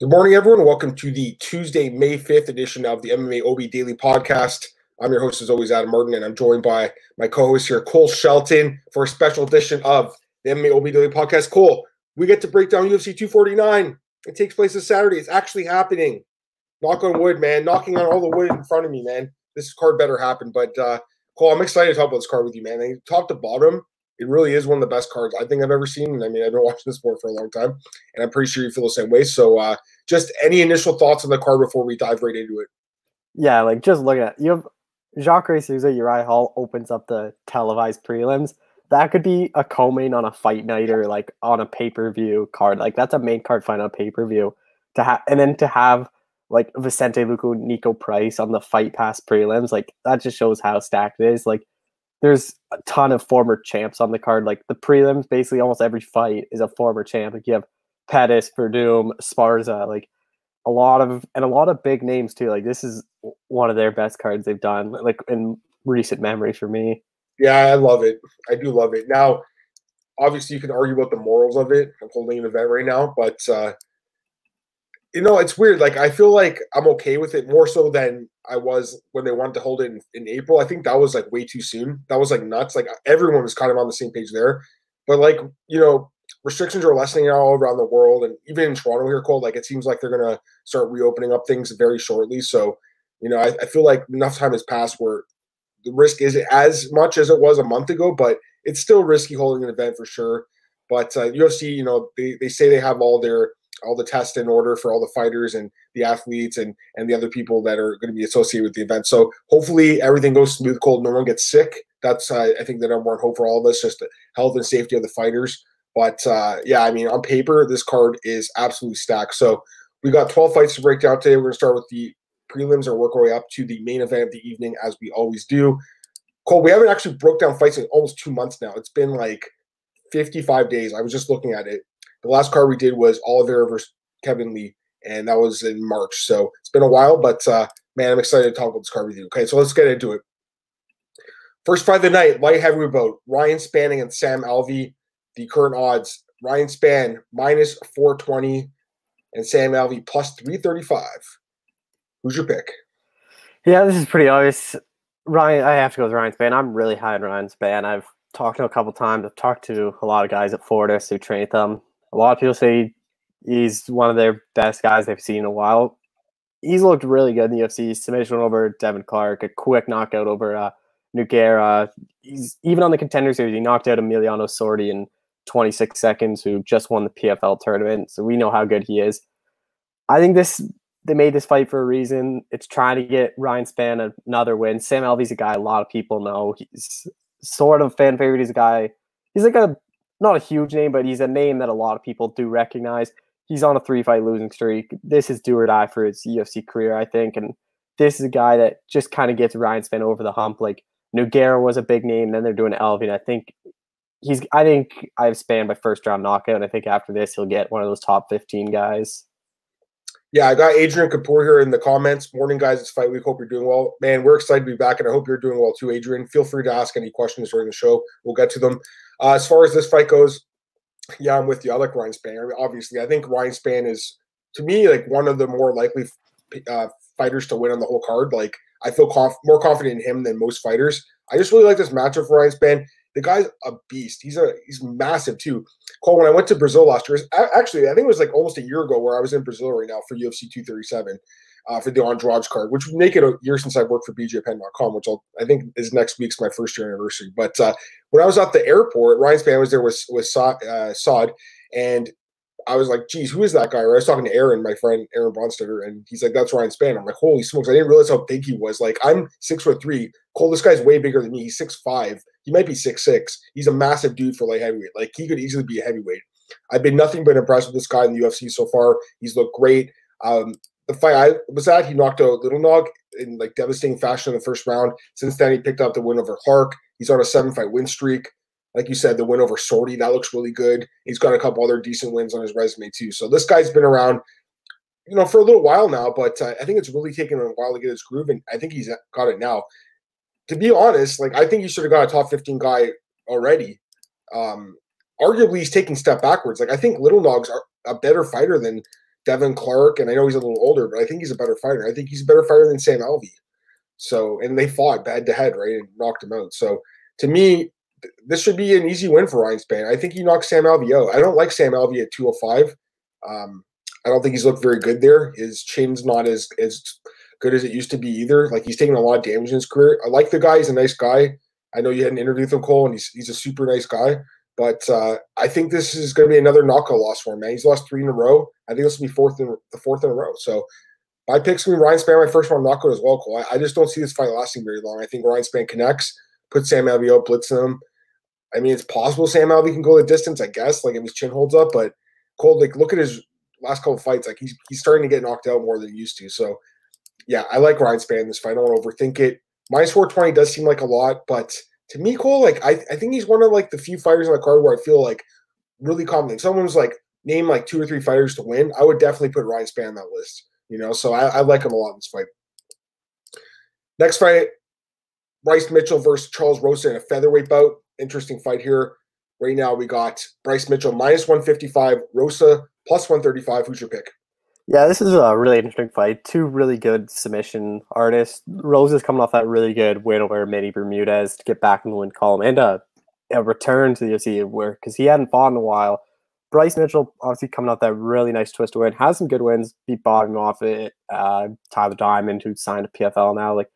Good morning, everyone. Welcome to the Tuesday, May 5th edition of the MMA OB Daily Podcast. I'm your host, as always, Adam Martin, and I'm joined by my co host here, Cole Shelton, for a special edition of the MMA OB Daily Podcast. Cole, we get to break down UFC 249. It takes place this Saturday. It's actually happening. Knock on wood, man. Knocking on all the wood in front of me, man. This card better happen. But, uh, Cole, I'm excited to talk about this card with you, man. Top to bottom, it really is one of the best cards I think I've ever seen. I mean, I've been watching this sport for a long time, and I'm pretty sure you feel the same way. So, uh, just any initial thoughts on the card before we dive right into it? Yeah, like just look at you have Jacare Souza, Uriah Hall opens up the televised prelims. That could be a co-main on a fight night or like on a pay-per-view card. Like that's a main card fight on pay-per-view to have, and then to have like Vicente Luque, Niko Price on the Fight Pass prelims. Like that just shows how stacked it is. Like there's a ton of former champs on the card. Like the prelims, basically almost every fight is a former champ. Like you have Pettis, Werdum, Esparza, like a lot of and a lot of big names too. Like this is one of their best cards they've done, like in recent memory for me. Yeah, I love it. I do love it. Now, obviously, you can argue about the morals of it. I'm holding an event right now, but uh, you know, it's weird. Like I feel like I'm okay with it more so than I was when they wanted to hold it in, in April. I think that was like way too soon. That was like nuts. Like everyone was kind of on the same page there. But like, you know, restrictions are lessening all around the world and even in Toronto here, Cole, like it seems like they're gonna start reopening up things very shortly. So, you know, I, I feel like enough time has passed where the risk is as much as it was a month ago, but it's still risky holding an event for sure. But uh, UFC, you know, they, they say they have all their all the tests in order for all the fighters and the athletes and and the other people that are going to be associated with the event. So hopefully everything goes smooth, cold, no one gets sick. That's uh, I think the number one hope for all of us, just the health and safety of the fighters. But uh, yeah, I mean, on paper, this card is absolutely stacked. So we got 12 fights to break down today. We're going to start with the prelims and work our way up to the main event of the evening, as we always do. Cole, we haven't actually broke down fights in almost two months now. It's been like 55 days. I was just looking at it. The last card we did was Oliveira versus Kevin Lee, and that was in March. So it's been a while, but uh, man, I'm excited to talk about this card with you. Okay, so let's get into it. First fight of the night, light heavyweight bout, Ryan Spanning and Sam Alvey. The current odds, Ryan Spann minus 420 and Sam Alvey plus 335. Who's your pick? Yeah, this is pretty obvious. Ryan, I have to go with Ryan Spann. I'm really high on Ryan Spann. I've talked to a couple times. I've talked to a lot of guys at Fortis who train them. A lot of people say he's one of their best guys they've seen in a while. He's looked really good in the UFC. Submission over Devin Clark, a quick knockout over uh, Nogueira. He's even on the contender series. He knocked out Emiliano Sordi in 26 seconds, who just won the PFL tournament. So we know how good he is. I think this they made this fight for a reason. It's trying to get Ryan Spann another win. Sam Alvey's a guy a lot of people know. He's sort of fan favorite. He's a guy. He's like a not a huge name, but he's a name that a lot of people do recognize. He's on a three fight losing streak. This is do or die for his UFC career, I think. And this is a guy that just kind of gets Ryan Spann over the hump. Like Nogueira was a big name, then they're doing Elvin. I think he's I think I've Spann by first round knockout. And I think after this he'll get one of those top 15 guys. Yeah, I got Adrian Kapoor here in the comments. Morning, guys. It's fight week. Hope you're doing well. Man, we're excited to be back, and I hope you're doing well too, Adrian. Feel free to ask any questions during the show. We'll get to them. Uh, as far as this fight goes, yeah, I'm with you. I like Ryan mean, obviously, I think Ryan Spann is, to me, like one of the more likely uh, fighters to win on the whole card. Like, I feel conf- more confident in him than most fighters. I just really like this matchup for Ryan Spann. The guy's a beast. He's a he's massive too. Cole, when I went to Brazil last year, actually, I think it was like almost a year ago where I was in Brazil right now for UFC 237 uh, for the Andrade card, which would make it a year since I've worked for BJPenn.com, which I'll, i think is next week's my first year anniversary. But uh, when I was at the airport, Ryan Spann was there with with Saad, uh, Saad and I was like, geez, who is that guy? Or I was talking to Aaron, my friend Aaron Bronsteter, and he's like, that's Ryan Spann. I'm like, holy smokes, I didn't realize how big he was. Like, I'm six foot three. Cole, this guy's way bigger than me. He's six five. He might be six six. He's a massive dude for light heavyweight. Like, he could easily be a heavyweight. I've been nothing but impressed with this guy in the UFC so far. He's looked great. Um, the fight I was at, he knocked out Little Nog in like devastating fashion in the first round. Since then, he picked up the win over Clark. He's on a seven fight win streak. Like you said, the win over Sordi, that looks really good. He's got a couple other decent wins on his resume too. So this guy's been around, you know, for a little while now, but uh, I think it's really taken a while to get his groove, and I think he's got it now. To be honest, like I think he should have got a top 15 guy already. Um, arguably, he's taking step backwards. Like I think Little Nog's are a better fighter than Devin Clark, and I know he's a little older, but I think he's a better fighter. I think he's a better fighter than Sam Alvey. So, and they fought bad to head, right, and knocked him out. So, to me, th- this should be an easy win for Ryan Spann. I think he knocked Sam Alvey out. I don't like Sam Alvey at 205. Um, I don't think he's looked very good there. His chin's not as as good as it used to be either. Like he's taken a lot of damage in his career. I like the guy; he's a nice guy. I know you had an interview with him, Cole, and he's he's a super nice guy. But uh, I think this is going to be another knockout loss for him, man. He's lost three in a row. I think this will be fourth in the fourth in a row. So my pick's going to be Ryan Spann, my first round knockout as well, Cole. I, I, just don't see this fight lasting very long. I think Ryan Spann connects, puts Sam Alvey out, blitzing him. I mean, it's possible Sam Alvey can go the distance, I guess, like if his chin holds up. But Cole, like, look at his last couple fights. Like he's he's starting to get knocked out more than he used to. So yeah, I like Ryan Spann in this fight. I don't overthink it. Minus 420 does seem like a lot, but to me, Cole, like I, I think he's one of like the few fighters on the card where I feel like really confident. Someone was like name like two or three fighters to win. I would definitely put Ryan Spann on that list. You know, so I, I like him a lot in this fight. Next fight, Bryce Mitchell versus Charles Rosa in a featherweight bout. Interesting fight here. Right now, we got Bryce Mitchell minus 155, Rosa plus 135. Who's your pick? Yeah, this is a really interesting fight. Two really good submission artists. Rose is coming off that really good win over Manny Bermudez to get back in the win column and a, a return to the UFC where because he hadn't fought in a while. Bryce Mitchell obviously coming off that really nice twist win, has some good wins, beat Bogdan off it, uh, Tyler Diamond, who signed a PFL now. Like,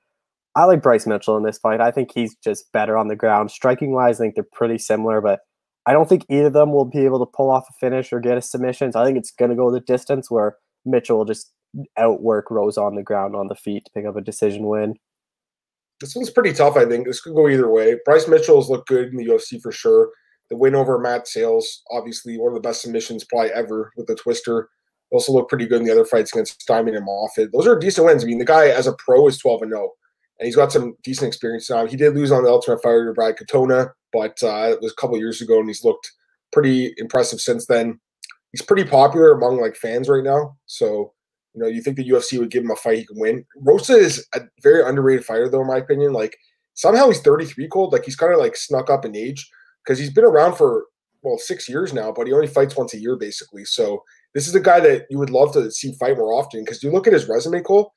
I like Bryce Mitchell in this fight. I think he's just better on the ground. Striking wise, I think they're pretty similar, but I don't think either of them will be able to pull off a finish or get a submission. So I think it's to go the distance where Mitchell just outwork Rose on the ground on the feet to pick up a decision win. This one's pretty tough, I think. This could go either way. Bryce Mitchell's looked good in the UFC for sure. The win over Matt Sayles, obviously one of the best submissions probably ever with the twister. Also looked pretty good in the other fights against Diamond and Moffett. Those are decent wins. I mean, the guy as a pro is 12 and 0, and he's got some decent experience now. He did lose on the Ultimate Fighter to Brad Katona, but uh, it was a couple years ago, and he's looked pretty impressive since then he's pretty popular among like fans right now. So, you know, you think the UFC would give him a fight he can win. Rosa is a very underrated fighter, though, in my opinion. Like somehow he's 33 cold. Like he's kind of like snuck up in age because he's been around for well six years now, but he only fights once a year basically. So this is a guy that you would love to see fight more often because you look at his resume, Cole.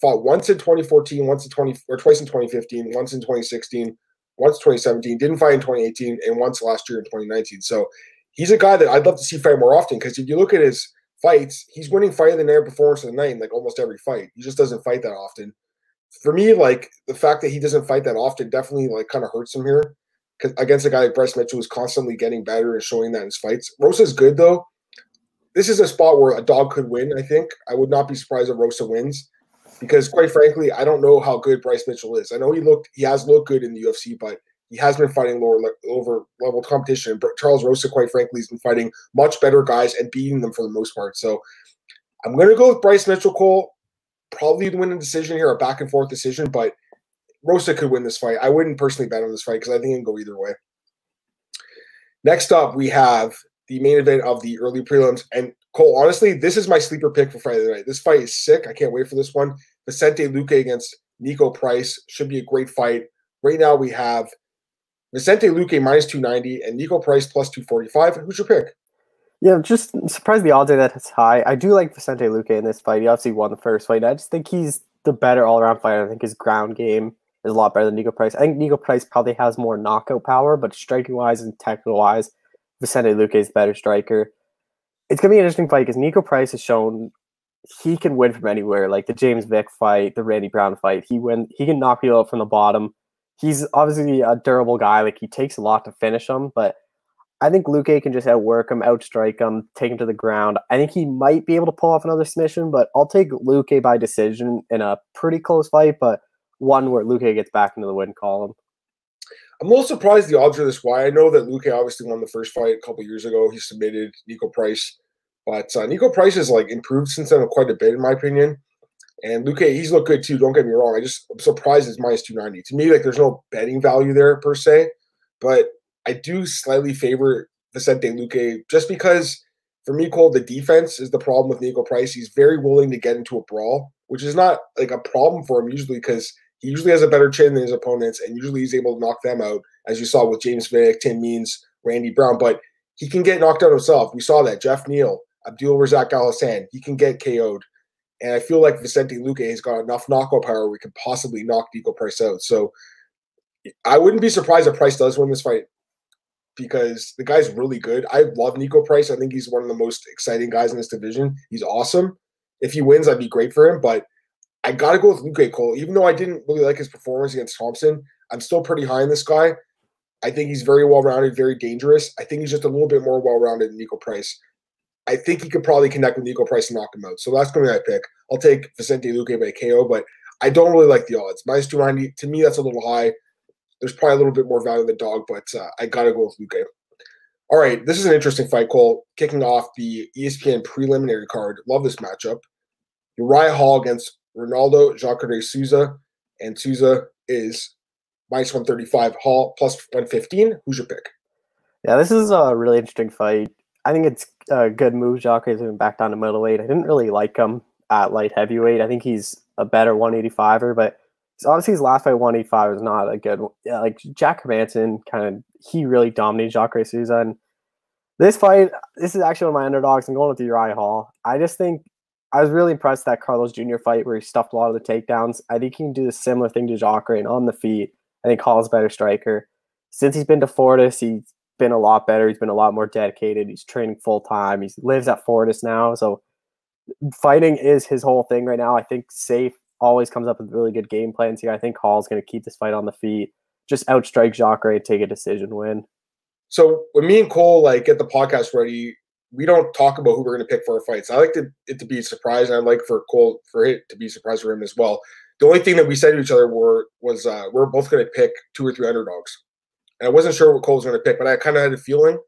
Fought once in 2014, once in 20 or twice in 2015, once in 2016, once 2017, didn't fight in 2018, and once last year in 2019. So he's a guy that I'd love to see fight more often because if you look at his fights, he's winning fight of the night, performance of the night in like almost every fight. He just doesn't fight that often. For me, like the fact that he doesn't fight that often definitely like kind of hurts him here. Because against a guy like Bryce Mitchell who's constantly getting better and showing that in his fights. Rosa's good though. This is a spot where a dog could win, I think. I would not be surprised if Rosa wins. Because quite frankly, I don't know how good Bryce Mitchell is. I know he looked he has looked good in the UFC, but he has been fighting lower over level competition. But Charles Rosa, quite frankly, has been fighting much better guys and beating them for the most part. So I'm going to go with Bryce Mitchell Cole. Probably the winning decision here, a back and forth decision, but Rosa could win this fight. I wouldn't personally bet on this fight because I think it can go either way. Next up, we have the main event of the early prelims. And Cole, honestly, this is my sleeper pick for Friday night. This fight is sick. I can't wait for this one. Vicente Luque against Niko Price should be a great fight. Right now, we have Vicente Luque minus 290 and Niko Price plus 245. Who's your pick? Yeah, just surprised the odds are that it's high. I do like Vicente Luque in this fight. He obviously won the first fight. I just think he's the better all around fighter. I think his ground game is a lot better than Niko Price. I think Niko Price probably has more knockout power, but striking wise and technical wise, Vicente Luque is better striker. It's gonna be an interesting fight because Niko Price has shown he can win from anywhere. Like the James Vick fight, the Randy Brown fight, he win. He can knock you out from the bottom he's obviously a durable guy. Like he takes a lot to finish him, but I think Luque can just outwork him, outstrike him, take him to the ground. I think he might be able to pull off another submission, but I'll take Luque by decision in a pretty close fight, but one where Luque gets back into the win column. I'm a little surprised the odds are this why. I know that Luque obviously won the first fight a couple years ago. He submitted Niko Price, but uh, Niko Price has like improved since then quite a bit, in my opinion. And Luque, he's looked good too. Don't get me wrong. I just I'm surprised it's minus 290. To me, like there's no betting value there per se, but I do slightly favor Vicente Luque just because for me, Cole, the defense is the problem with Niko Price. He's very willing to get into a brawl, which is not like a problem for him usually because he usually has a better chin than his opponents, and usually he's able to knock them out, as you saw with James Vick, Tim Means, Randy Brown. But he can get knocked out himself. We saw that. Geoff Neal Abdul Razak Alhassan, he can get KO'd. And I feel like Vicente Luque has got enough knockout power we could possibly knock Niko Price out. So I wouldn't be surprised if Price does win this fight because the guy's really good. I love Niko Price. I think he's one of the most exciting guys in this division. He's awesome. If he wins, I'd be great for him. But I got to go with Luque Cole. Even though I didn't really like his performance against Thompson, I'm still pretty high on this guy. I think he's very well rounded, very dangerous. I think he's just a little bit more well rounded than Niko Price. I think he could probably connect with Niko Price and knock him out. So that's going to be my pick. I'll take Vicente Luque by KO, but I don't really like the odds. Minus 290, to me, that's a little high. There's probably a little bit more value in the dog, but uh, I got to go with Luque. All right, this is an interesting fight, Cole. Kicking off the ESPN preliminary card. Love this matchup. Uriah Hall against Ronaldo Jacare Souza, and Souza is minus 135, Hall plus 115. Who's your pick? Yeah, this is a really interesting fight. I think it's a good move. Jacare has been back down to middleweight. I didn't really like him at light heavyweight. I think he's a better 185er, but honestly his last fight 185 was not a good one. Yeah, like Jack Hermansson kind of he really dominated Jacare Souza. And this fight, this is actually one of my underdogs. I'm going with Uriah Hall. I just think I was really impressed that Carlos Jr. fight where he stuffed a lot of the takedowns. I think he can do the similar thing to Jacare and on the feet. I think Hall's a better striker. Since he's been to Fortis, he's been a lot better. He's been a lot more dedicated. He's training full time. He lives at Fortis now. So fighting is his whole thing right now. I think safe always comes up with really good game plans here. I think Hall's going to keep this fight on the feet, just outstrike Jacare take a decision win. So when me and Cole like get the podcast ready, we don't talk about who we're going to pick for our fights. I like to, it to be a surprise, and I like for Cole for it to be a surprise for him as well. The only thing that we said to each other were was uh, we're both going to pick two or three underdogs, and I wasn't sure what Cole was going to pick, but I kind of had a feeling,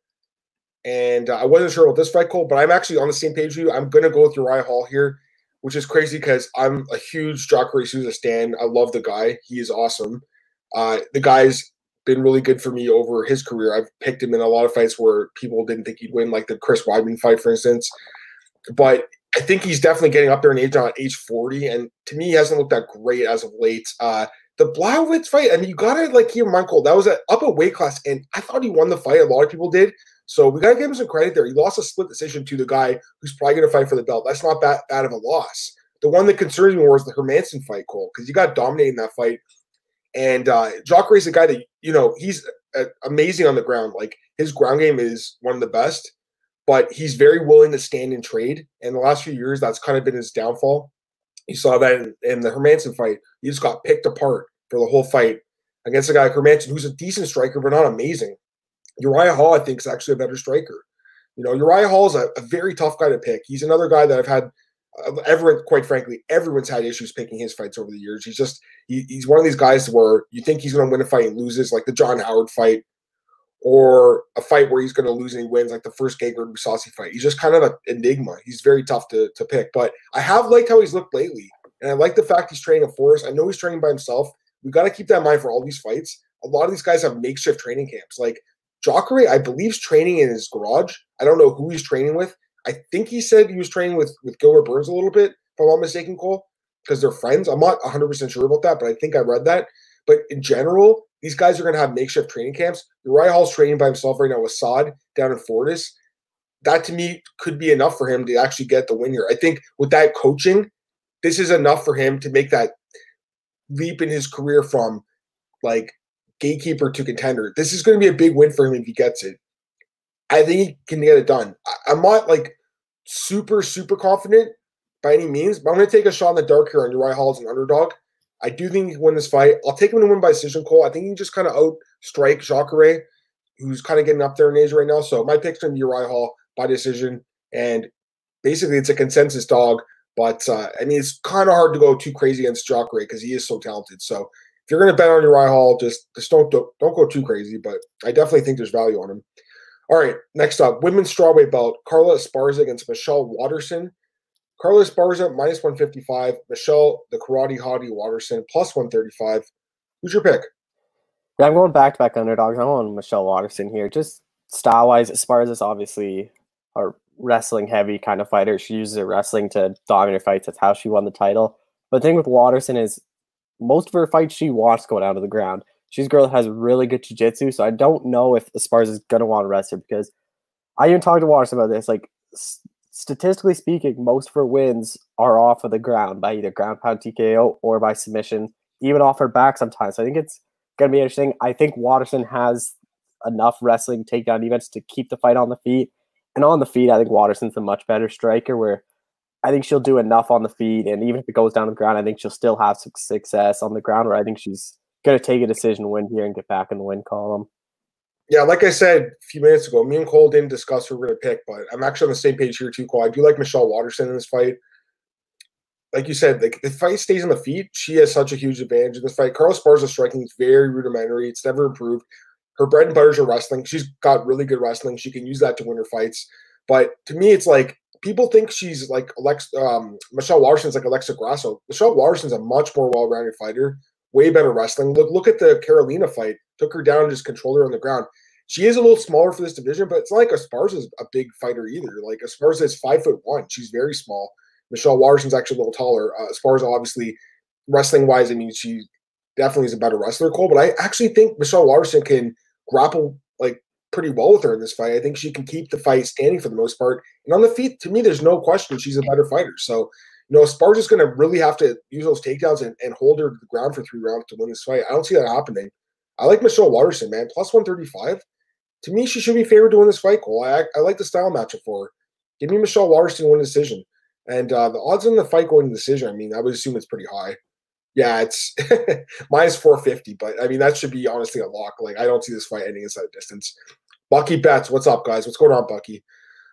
and uh, I wasn't sure about this fight, Cole. But I'm actually on the same page with you. I'm going to go with Uriah Hall here, which is crazy because I'm a huge Jacare Souza stand. I love the guy; he is awesome. Uh, the guy's been really good for me over his career. I've picked him in a lot of fights where people didn't think he'd win, like the Chris Weidman fight, for instance. But I think he's definitely getting up there in age on age 40. And to me, he hasn't looked that great as of late. Uh, the Blachowicz fight, I mean, you gotta like keep in mind, Cole, that was a, up a weight class, and I thought he won the fight. A lot of people did. So we gotta give him some credit there. He lost a split decision to the guy who's probably gonna fight for the belt. That's not bad, bad of a loss. The one that concerns me more is the Hermansson fight, Cole, because you got dominated in that fight. And uh, Jacare is a guy that you know he's uh, amazing on the ground. Like his ground game is one of the best, but he's very willing to stand and trade. And the last few years, that's kind of been his downfall. You saw that in, in the Hermansson fight. He just got picked apart for the whole fight against a guy like Hermansson, who's a decent striker but not amazing. Uriah Hall, I think, is actually a better striker. You know, Uriah Hall is a, a very tough guy to pick. He's another guy that I've had uh, everyone, quite frankly, everyone's had issues picking his fights over the years. He's just he, he's one of these guys where you think he's going to win a fight and loses, like the John Howard fight, or a fight where he's going to lose and he wins, like the first Gegard Mousasi fight. He's just kind of an enigma. He's very tough to to pick. But I have liked how he's looked lately, and I like the fact he's training a force. I know he's training by himself. We've got to keep that in mind for all these fights. A lot of these guys have makeshift training camps. Like Jacare, I believe, is training in his garage. I don't know who he's training with. I think he said he was training with with Gilbert Burns a little bit, if I'm not mistaken, Cole, because they're friends. I'm not 100 percent sure about that, but I think I read that. But in general, these guys are going to have makeshift training camps. Uriah Hall's training by himself right now with Saad down in Fortis. That to me could be enough for him to actually get the win here. I think with that coaching, this is enough for him to make that leap in his career from like gatekeeper to contender. This is going to be a big win for him if he gets it. I think he can get it done. I, am not like super, super confident by any means, but I'm going to take a shot in the dark here on Uriah Hall as an underdog. I do think he can win this fight. I'll take him to win by decision, Cole. I think he can just kind of outstrike Jacare, who's kind of getting up there in age right now. So my pick's going to be Uriah Hall by decision. And basically, it's a consensus dog. But uh, I mean, it's kind of hard to go too crazy against Jacare because he is so talented. So if you're going to bet on Uriah Hall, just just don't don't go too crazy. But I definitely think there's value on him. All right, next up, women's strawweight belt, Carla Esparza against Michelle Waterson. Carla Esparza minus 155, Michelle the karate hottie Waterson plus 135. Who's your pick? Yeah, I'm going back to back underdogs. I'm going Michelle Waterson here. Just style wise, Esparza is obviously a wrestling heavy kind of fighter. She uses her wrestling to dominate her fights. That's how she won the title. But the thing with Waterson is most of her fights she wants go down to the ground. She's a girl that has really good jiu-jitsu, so I don't know if Esparza is going to want to wrestle her because I even talked to Waters about this. Like, statistically speaking, most of her wins are off of the ground by either ground pound TKO or by submission, even off her back sometimes. So I think it's going to be interesting. I think Waterson has enough wrestling takedown defense to keep the fight on the feet. And on the feet, I think Waterson's a much better striker where I think she'll do enough on the feet. And even if it goes down to the ground, I think she'll still have some success on the ground where I think she's going to take a decision win here and get back in the win column. Yeah, like I said a few minutes ago, me and Cole didn't discuss who we're going to pick, but I'm actually on the same page here too, Cole. I do like Michelle Waterson in this fight. Like you said, like the fight stays on the feet. She has such a huge advantage in this fight. Carla Esparza's striking is very rudimentary. It's never improved. Her bread and butters are wrestling. She's got really good wrestling. She can use that to win her fights. But to me, it's like people think she's like Alex, um, Michelle Waterson's like Alexa Grasso. Michelle Waterson's a much more well-rounded fighter, way better wrestling. Look, look at the Karolina fight. Took her down and just controlled her on the ground. She is a little smaller for this division, but it's not like Esparza's a big fighter either. Like Esparza is five foot one. She's very small. Michelle Waterson's actually a little taller. Uh, Esparza, obviously, wrestling wise, I mean, she definitely is a better wrestler, Cole. But I actually think Michelle Waterson can grapple like pretty well with her in this fight. I think she can keep the fight standing for the most part. And on the feet, to me, there's no question she's a better fighter. So, you know, Esparza's going to really have to use those takedowns and, and hold her to the ground for three rounds to win this fight. I don't see that happening. I like Michelle Waterson, man. Plus 135. To me, she should be favored to win this fight, Cole. I, I like the style matchup for her. Give me Michelle Waterson win decision. And uh, the odds on the fight going to decision, I mean, I would assume it's pretty high. Yeah, it's minus 450, but I mean, that should be honestly a lock. Like, I don't see this fight ending inside distance. Bucky Betts, what's up, guys? What's going on, Bucky?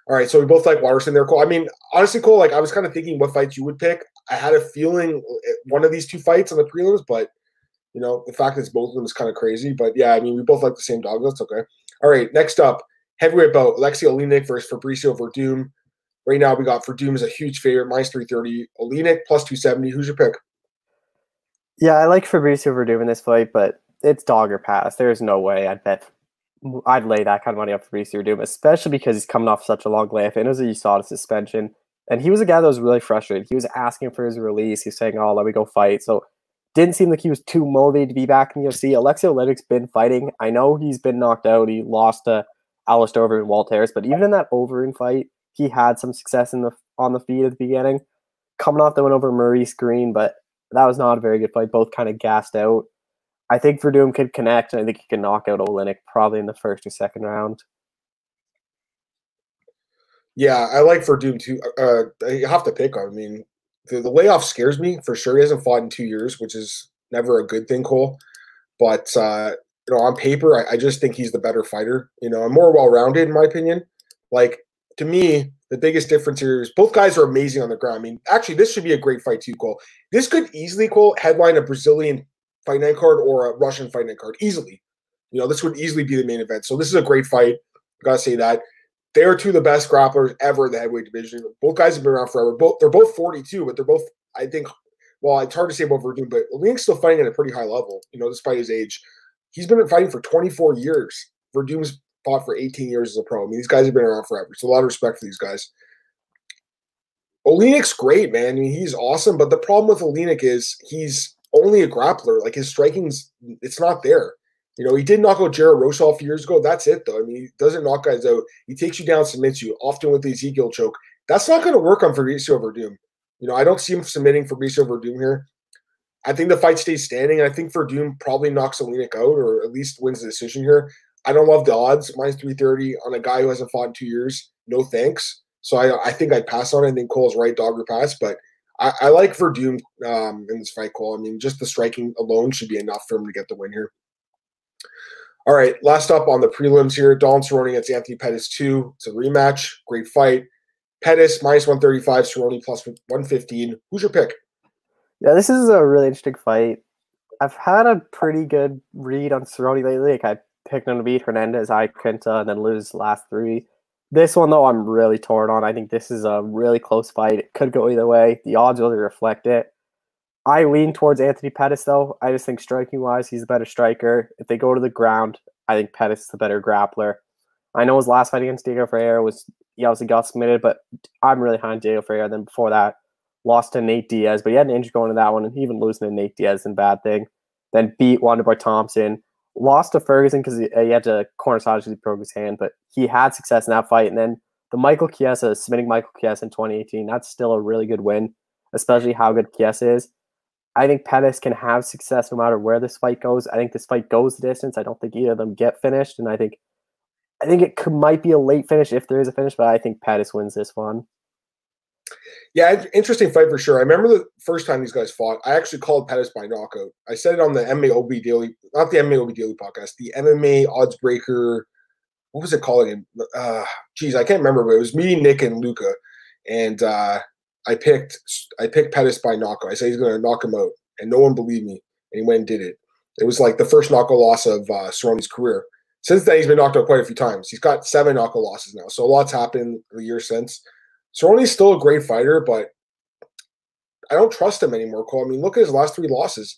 All right, so we both like Waterson there, Cole. I mean, honestly, Cole, like I was kind of thinking what fights you would pick. I had a feeling eh, one of these two fights on the prelims, but you know, the fact that it's both of them is kind of crazy. But yeah, I mean, we both like the same dog. That's okay. All right, next up, heavyweight bout, Alexei Oleinik versus Fabricio Werdum. Right now, we got Werdum is a huge favorite, minus 330. Oleinik plus 270. Who's your pick? Yeah, I like Fabricio Werdum in this fight, but it's dog or pass. There's no way I'd bet I'd lay that kind of money up for Fabricio Werdum, especially because he's coming off such a long layoff. And as you saw the suspension, and he was a guy that was really frustrated. He was asking for his release. He's saying, "Oh, let me go fight." So didn't seem like he was too motivated to be back in the UFC. Alexei Oleinik's been fighting. I know he's been knocked out. He lost to Alistair Overeem and Walt Harris, but even in that Overeem fight, he had some success in the on the feet at the beginning. Coming off the win over Maurice Greene, but that was not a very good fight. Both kind of gassed out. I think Werdum could connect, and I think he can knock out Oleinik probably in the first or second round. Yeah, I like Werdum too. Uh, you have to pick. I mean, the, the layoff scares me for sure. He hasn't fought in two years, which is never a good thing, Cole. But uh, you know, on paper, I, I just think he's the better fighter. You know, and more well-rounded in my opinion. Like to me, the biggest difference here is both guys are amazing on the ground. I mean, actually, this should be a great fight too, Cole. This could easily, Cole, headline a Brazilian fight night card or a Russian fight night card easily. You know, this would easily be the main event. So this is a great fight. I gotta say that. They are two of the best grapplers ever in the heavyweight division. Both guys have been around forever. Both they're both 42, but they're both, I think, well, it's hard to say about Werdum, but Link's still fighting at a pretty high level, you know, despite his age. He's been fighting for 24 years. Werdum's fought for 18 years as a pro. I mean, these guys have been around forever. So a lot of respect for these guys. Oleinik's great, man. I mean, he's awesome. But the problem with Oleinik is he's only a grappler. Like his striking's it's not there. You know, he did knock out Jared few years ago. That's it, though. I mean, he doesn't knock guys out. He takes you down, submits you, often with the Ezekiel choke. That's not going to work on Fabricio Werdum. You know, I don't see him submitting Fabricio Werdum here. I think the fight stays standing. I think Werdum probably knocks Oleinik out or at least wins the decision here. I don't love the odds, minus 330 on a guy who hasn't fought in two years. No thanks. So I, I think I'd pass on it. I think Cole's right, dog or pass. But I, I like Werdum um, in this fight, Cole. I mean, just the striking alone should be enough for him to get the win here. All right, last up on the prelims here, Donald Cerrone against Anthony Pettis 2. It's a rematch. Great fight. Pettis minus 135, Cerrone plus 115. Who's your pick? Yeah, this is a really interesting fight. I've had a pretty good read on Cerrone lately. Like I picked him to beat Hernandez, Iaquinta, and then lose last three. This one, though, I'm really torn on. I think this is a really close fight. It could go either way. The odds really reflect it. I lean towards Anthony Pettis, though. I just think striking wise, he's a better striker. If they go to the ground, I think Pettis is the better grappler. I know his last fight against Diego Ferreira was he obviously got submitted, but I'm really high on Diego Ferreira. Then before that, lost to Nate Diaz, but he had an injury going to that one, and even losing to Nate Diaz is a bad thing. Then beat Wonderboy Thompson, lost to Ferguson because he, uh, he, had to corner because he broke his hand, but he had success in that fight. And then the Michael Chiesa submitting Michael Chiesa in 2018, that's still a really good win, especially how good Chiesa is. I think Pettis can have success no matter where this fight goes. I think this fight goes the distance. I don't think either of them get finished, and I think I think it could, might be a late finish if there is a finish, but I think Pettis wins this one. Yeah, interesting fight for sure. I remember the first time these guys fought. I actually called Pettis by knockout. I said it on the MMA Daily, not the MMA Daily podcast, the MMA Odds Breaker. What was it called again? Uh, geez, I can't remember, but it was me, Nick, and Luca, and uh, I picked I picked Pettis by knockout. I said he's going to knock him out, and no one believed me, and he went and did it. It was like the first knockout loss of uh, Cerrone's career. Since then, he's been knocked out quite a few times. He's got seven knockout losses now, so a lot's happened the year since. Cerrone's still a great fighter, but I don't trust him anymore, Cole. I mean, look at his last three losses.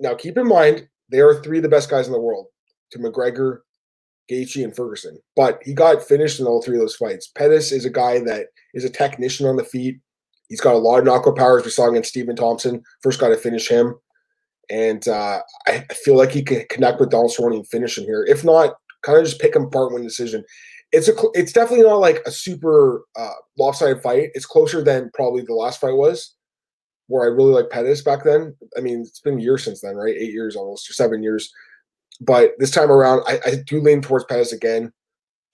Now, keep in mind, they are three of the best guys in the world to McGregor, Gaethje, and Ferguson. But he got finished in all three of those fights. Pettis is a guy that is a technician on the feet. He's got a lot of knockout powers. We saw against Stephen Thompson. First got to finish him. And uh, I feel like he can connect with Donald Cerrone and finish him here. If not, kind of just pick him apart, win decision it's a it's definitely not like a super uh, lopsided fight. It's closer than probably the last fight was, where I really like Pettis back then. I mean, it's been years since then, right? Eight years almost, or seven years. But this time around, I, I do lean towards Pettis again,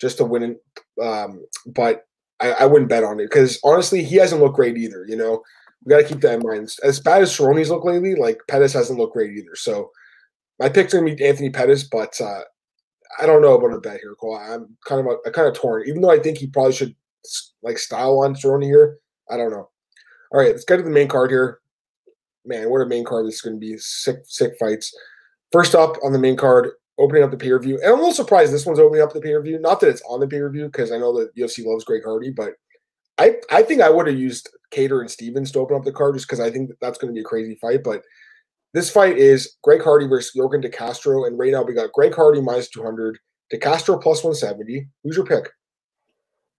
just to win. Um, but I, I wouldn't bet on it because honestly, he hasn't looked great either. You know, we got to keep that in mind. As bad as Cerrone's look lately, like Pettis hasn't looked great either. So my pick's gonna be Anthony Pettis, but uh, I don't know about a bet here, Cole. I'm kind of I'm kind of torn. Even though I think he probably should like style on Cerrone here, I don't know. All right, let's get to the main card here. Man, what a main card this is going to be. Sick, sick fights. First up on the main card, opening up the pay per view. And I'm a little surprised this one's opening up the pay per view. Not that it's on the pay per view because I know that UFC loves Greg Hardy, but I I think I would have used Kattar and Stephens to open up the card just because I think that that's going to be a crazy fight. But this fight is Greg Hardy versus Yorgan De Castro, and right now we got Greg Hardy minus 200, De Castro plus 170. Who's your pick?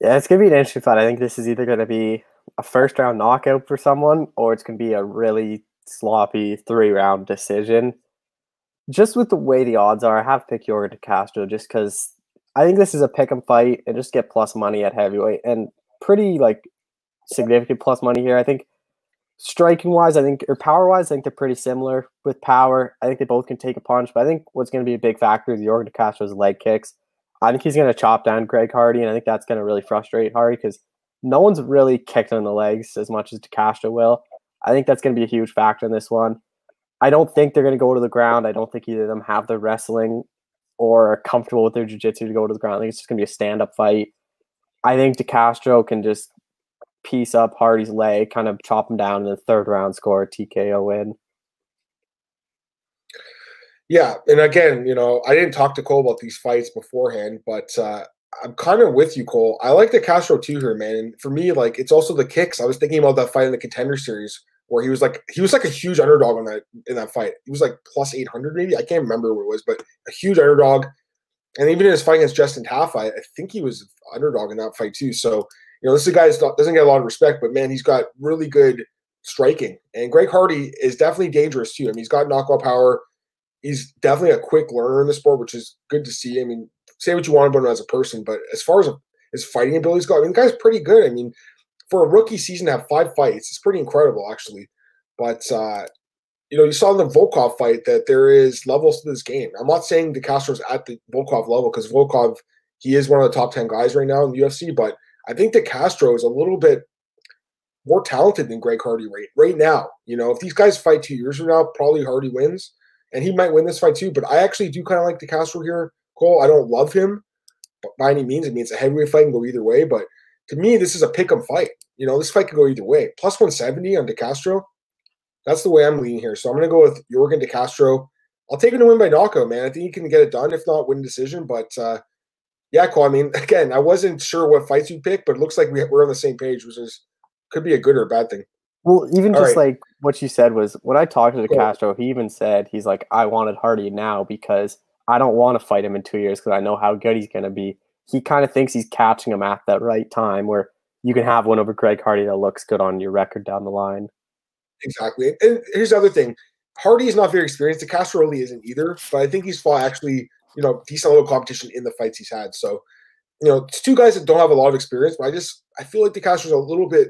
Yeah, it's gonna be an interesting fight. I think this is either gonna be a first round knockout for someone, or it's gonna be a really sloppy three round decision. Just with the way the odds are, I have to pick Yorgan De Castro just because I think this is a pick 'em fight and just get plus money at heavyweight and pretty like significant plus money here. I think striking wise, I think, or power wise, I think they're pretty similar with power. I think they both can take a punch, but I think what's going to be a big factor is Yorgan De Castro's leg kicks. I think he's going to chop down Greg Hardy, and I think that's going to really frustrate Hardy because no one's really kicked on the legs as much as De Castro will. I think that's going to be a huge factor in this one. I don't think they're going to go to the ground. I don't think either of them have the wrestling or are comfortable with their jiu-jitsu to go to the ground. I think it's just going to be a stand-up fight. I think De Castro can just piece up Hardy's leg, kind of chop him down in the third round, score TKO win. Yeah, and again, you know, I didn't talk to Cole about these fights beforehand, but uh, I'm kind of with you, Cole. I like De Castro too here, man. And for me, like it's also the kicks. I was thinking about that fight in the contender series where he was like he was like a huge underdog on that in that fight. He was like plus 800 maybe. I can't remember what it was, but a huge underdog. And even in his fight against Justin Tafa, I, I think he was underdog in that fight too. So you know, this is a guy that doesn't get a lot of respect, but man, he's got really good striking. And Greg Hardy is definitely dangerous too. I mean, he's got knockout power. He's definitely a quick learner in the sport, which is good to see. I mean, say what you want about him as a person, but as far as his fighting abilities go, I mean, the guy's pretty good. I mean, for a rookie season to have five fights, it's pretty incredible, actually. But uh, you know, you saw in the Volkov fight that there is levels to this game. I'm not saying De Castro's at the Volkov level because Volkov, he is one of the top 10 guys right now in the UFC, but I think De Castro is a little bit more talented than Greg Hardy right right now. You know, if these guys fight two years from now, probably Hardy wins, and he might win this fight too. But I actually do kind of like De Castro here, Cole. I don't love him by any means. I mean, it's a heavyweight fight and go either way, but to me, this is a pick 'em fight. You know, this fight can go either way. Plus 170 on De Castro. That's the way I'm leaning here. So I'm going to go with Yorgan De Castro. I'll take him to win by knockout, man. I think he can get it done, if not win decision. But uh, yeah, Cole. I mean, again, I wasn't sure what fights you pick, but it looks like we, we're on the same page, which is could be a good or a bad thing. Well, even All just right. like what you said was when I talked to Castro, he even said he's like, I wanted Hardy now because I don't want to fight him in two years because I know how good he's going to be. He kind of thinks he's catching him at that right time where you can have one over Greg Hardy that looks good on your record down the line. Exactly. And here's the other thing Hardy is not very experienced. Castro really isn't either, but I think he's fought actually you know, decent little competition in the fights he's had. So you know, it's two guys that don't have a lot of experience, but I just I feel like DeCastro's a little bit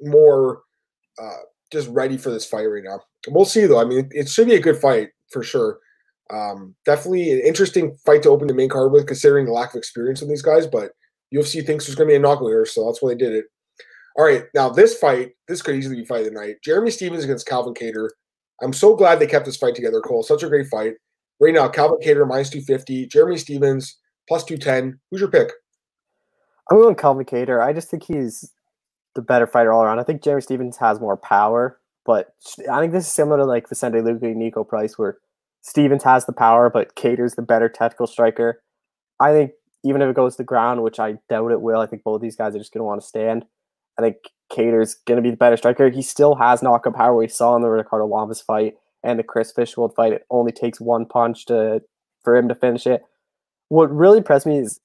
more uh, just ready for this fight right now. We'll see though. I mean, it should be a good fight for sure. Um, definitely an interesting fight to open the main card with, considering the lack of experience of these guys. But UFC thinks there's going to be a knockout here, so that's why they did it. All right, now this fight, this could easily be fight of the night. Jeremy Stephens against Calvin Kattar. I'm so glad they kept this fight together, Cole. Such a great fight. Right now, Calvin Kattar minus 250, Jeremy Stephens plus 210. Who's your pick? I'm going Calvin Kattar. I just think he's the better fighter all around. I think Jeremy Stephens has more power, but I think this is similar to like Vicente Luque and Niko Price, where Stephens has the power, but Kattar's the better technical striker. I think even if it goes to the ground, which I doubt it will, I think both these guys are just going to want to stand. I think Kattar's going to be the better striker. He still has knockout power. We saw in the Ricardo Lamas fight and the Chris Fishgold fight. It only takes one punch to for him to finish it. What really impressed me is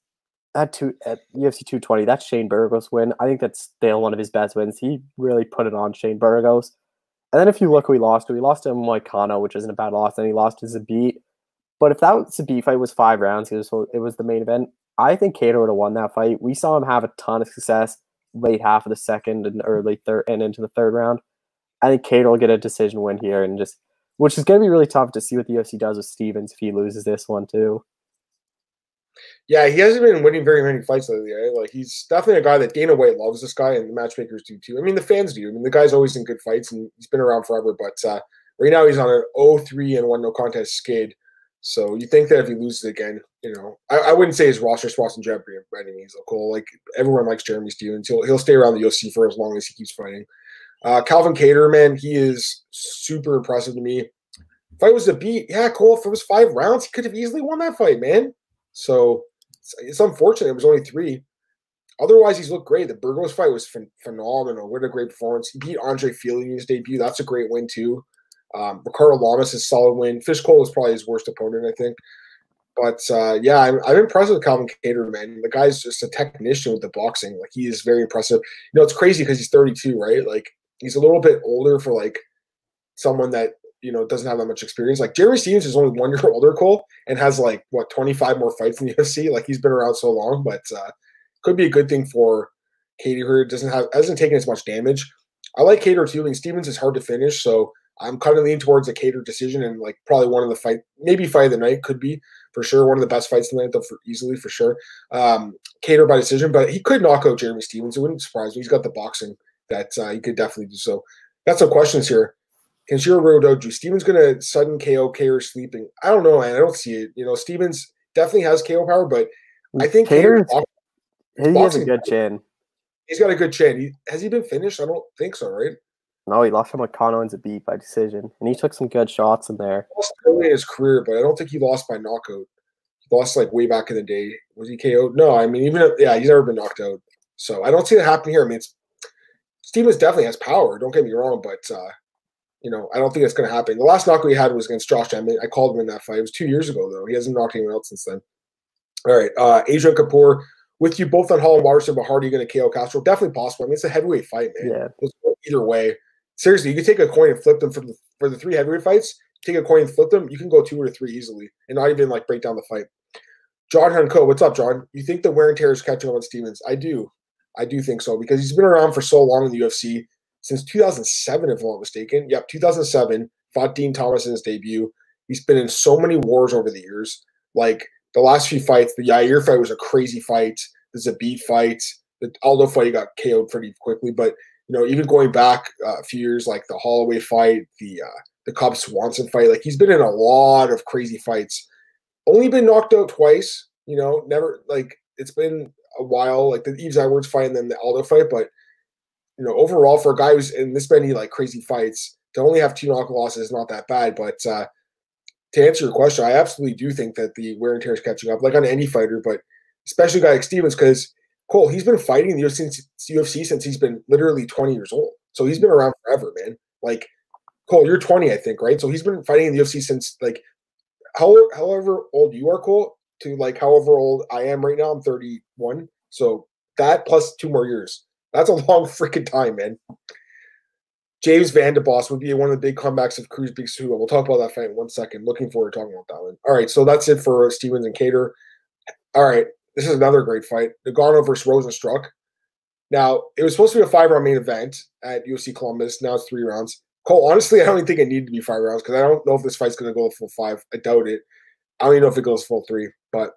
at two at UFC 220. That's Shane Burgos win. I think that's still one of his best wins. He really put it on Shane Burgos. And then if you look, we lost. We lost to Moicano, which isn't a bad loss. And he lost to Zabit. But if that Zabit fight was five rounds, it was it was the main event. I think Kattar would have won that fight. We saw him have a ton of success late half of the second and early third and into the third round. I think Kattar will get a decision win here and just which is going to be really tough to see what the UFC does with Stephens if he loses this one too. Yeah, he hasn't been winning very many fights lately. Right? Like he's definitely a guy that Dana White loves. This guy and the matchmakers do too. I mean, the fans do. I mean, the guy's always in good fights and he's been around forever. But uh, right now he's on an 0-3 and one no contest skid. So you think that if he loses again, you know, I, I wouldn't say his roster spots in jeopardy by any means. Like everyone likes Jeremy Stephens. He'll he'll stay around the UFC for as long as he keeps fighting. Uh, Calvin Kattar, man, he is super impressive to me. Fight was a beat. Yeah, Cole. If it was five rounds, he could have easily won that fight, man. So it's, it's unfortunate it was only three. Otherwise, he's looked great. The Burgos fight was ph- phenomenal. What a great performance. He beat Andre Fili in his debut. That's a great win, too. Um, Ricardo Lamas is solid win. Fishgold is probably his worst opponent, I think. But uh, yeah, I'm, I'm impressed with Calvin Kattar, man. The guy's just a technician with the boxing. Like he is very impressive. You know, it's crazy because he's 32, right? Like he's a little bit older for like someone that you know doesn't have that much experience. Like Jeremy Stephens is only one year older, Cole, and has like what 25 more fights in the UFC. Like he's been around so long, but uh, could be a good thing for Katie Kattar. Doesn't have hasn't taken as much damage. I like Kattar too. I mean, Stephens is hard to finish, so I'm kind of leaning towards a Kattar decision and like probably one of the fight, maybe fight of the night could be for sure one of the best fights of the night though, for easily for sure. Um, Kattar by decision, but he could knock out Jeremy Stephens. It wouldn't surprise me. He's got the boxing that uh, he could definitely do so. Got some questions here. Can Kenshiro Rodoju, Stephens gonna sudden KO Kattar sleeping. I don't know, man. I don't see it. You know, Stephens definitely has KO power, but I think Kattar he has a good chin. He's got a good chin. He, has he been finished? I don't think so, right? No, he lost from Moicano and Zabit by decision, and he took some good shots in there. He lost early in his career, but I don't think he lost by knockout. He lost like way back in the day. Was he KO'd? No, I mean even if, yeah, he's never been knocked out. So I don't see that happening here. I mean, it's, Stephens definitely has power. Don't get me wrong, but uh, you know I don't think it's going to happen. The last knockout he had was against Josh Emmett. I called him in that fight. It was two years ago though. He hasn't knocked anyone out since then. All right, uh, Adrian Kapoor with you both on Hall and Waterson, but you going to KO Castro? Definitely possible. I mean, it's a heavyweight fight, man. Yeah. Either way seriously, you can take a coin and flip them for the for the three heavyweight fights. Take a coin and flip them. You can go two or three easily, and not even like break down the fight. John Hanco, what's up, John? You think the wear and tear is catching up on Stephens? I do, I do think so because he's been around for so long in the UFC since 2007, if I'm not mistaken. Yep, 2007. Fought Dean Thomas in his debut. He's been in so many wars over the years. Like the last few fights, the Yair fight was a crazy fight. The Zabit fight, the Aldo fight, he got KO'd pretty quickly. But you know, even going back uh, a few years, like the Holloway fight, the uh, the Cub Swanson fight, like he's been in a lot of crazy fights. Only been knocked out twice. You know, never like it's been a while, like the Yves Edwards fight and then the Aldo fight. But you know, overall for a guy who's in this many like crazy fights, to only have two knockout losses is not that bad. But uh, to answer your question, I absolutely do think that the wear and tear is catching up, like on any fighter, but especially a guy like Stephens, because Cole, he's been fighting the UFC since he's been literally 20 years old. So he's been around forever, man. Like, Cole, you're 20, I think, right? So he's been fighting in the UFC since like however old you are, Cole, to like however old I am right now. I'm 31. So that plus two more years. That's a long freaking time, man. James Van de Boss would be one of the big comebacks of Cruz Big Sue. We'll talk about that fight in one second. Looking forward to talking about that one. All right, so that's it for Stephens and Kattar. All right, this is another great fight. Ngannou versus Rozenstruik. Now, it was supposed to be a five round main event at UFC Columbus. Now it's three rounds. Cole, honestly, I don't even think it needed to be five rounds because I don't know if this fight's going to go full five. I doubt it. I don't even know if it goes full three. But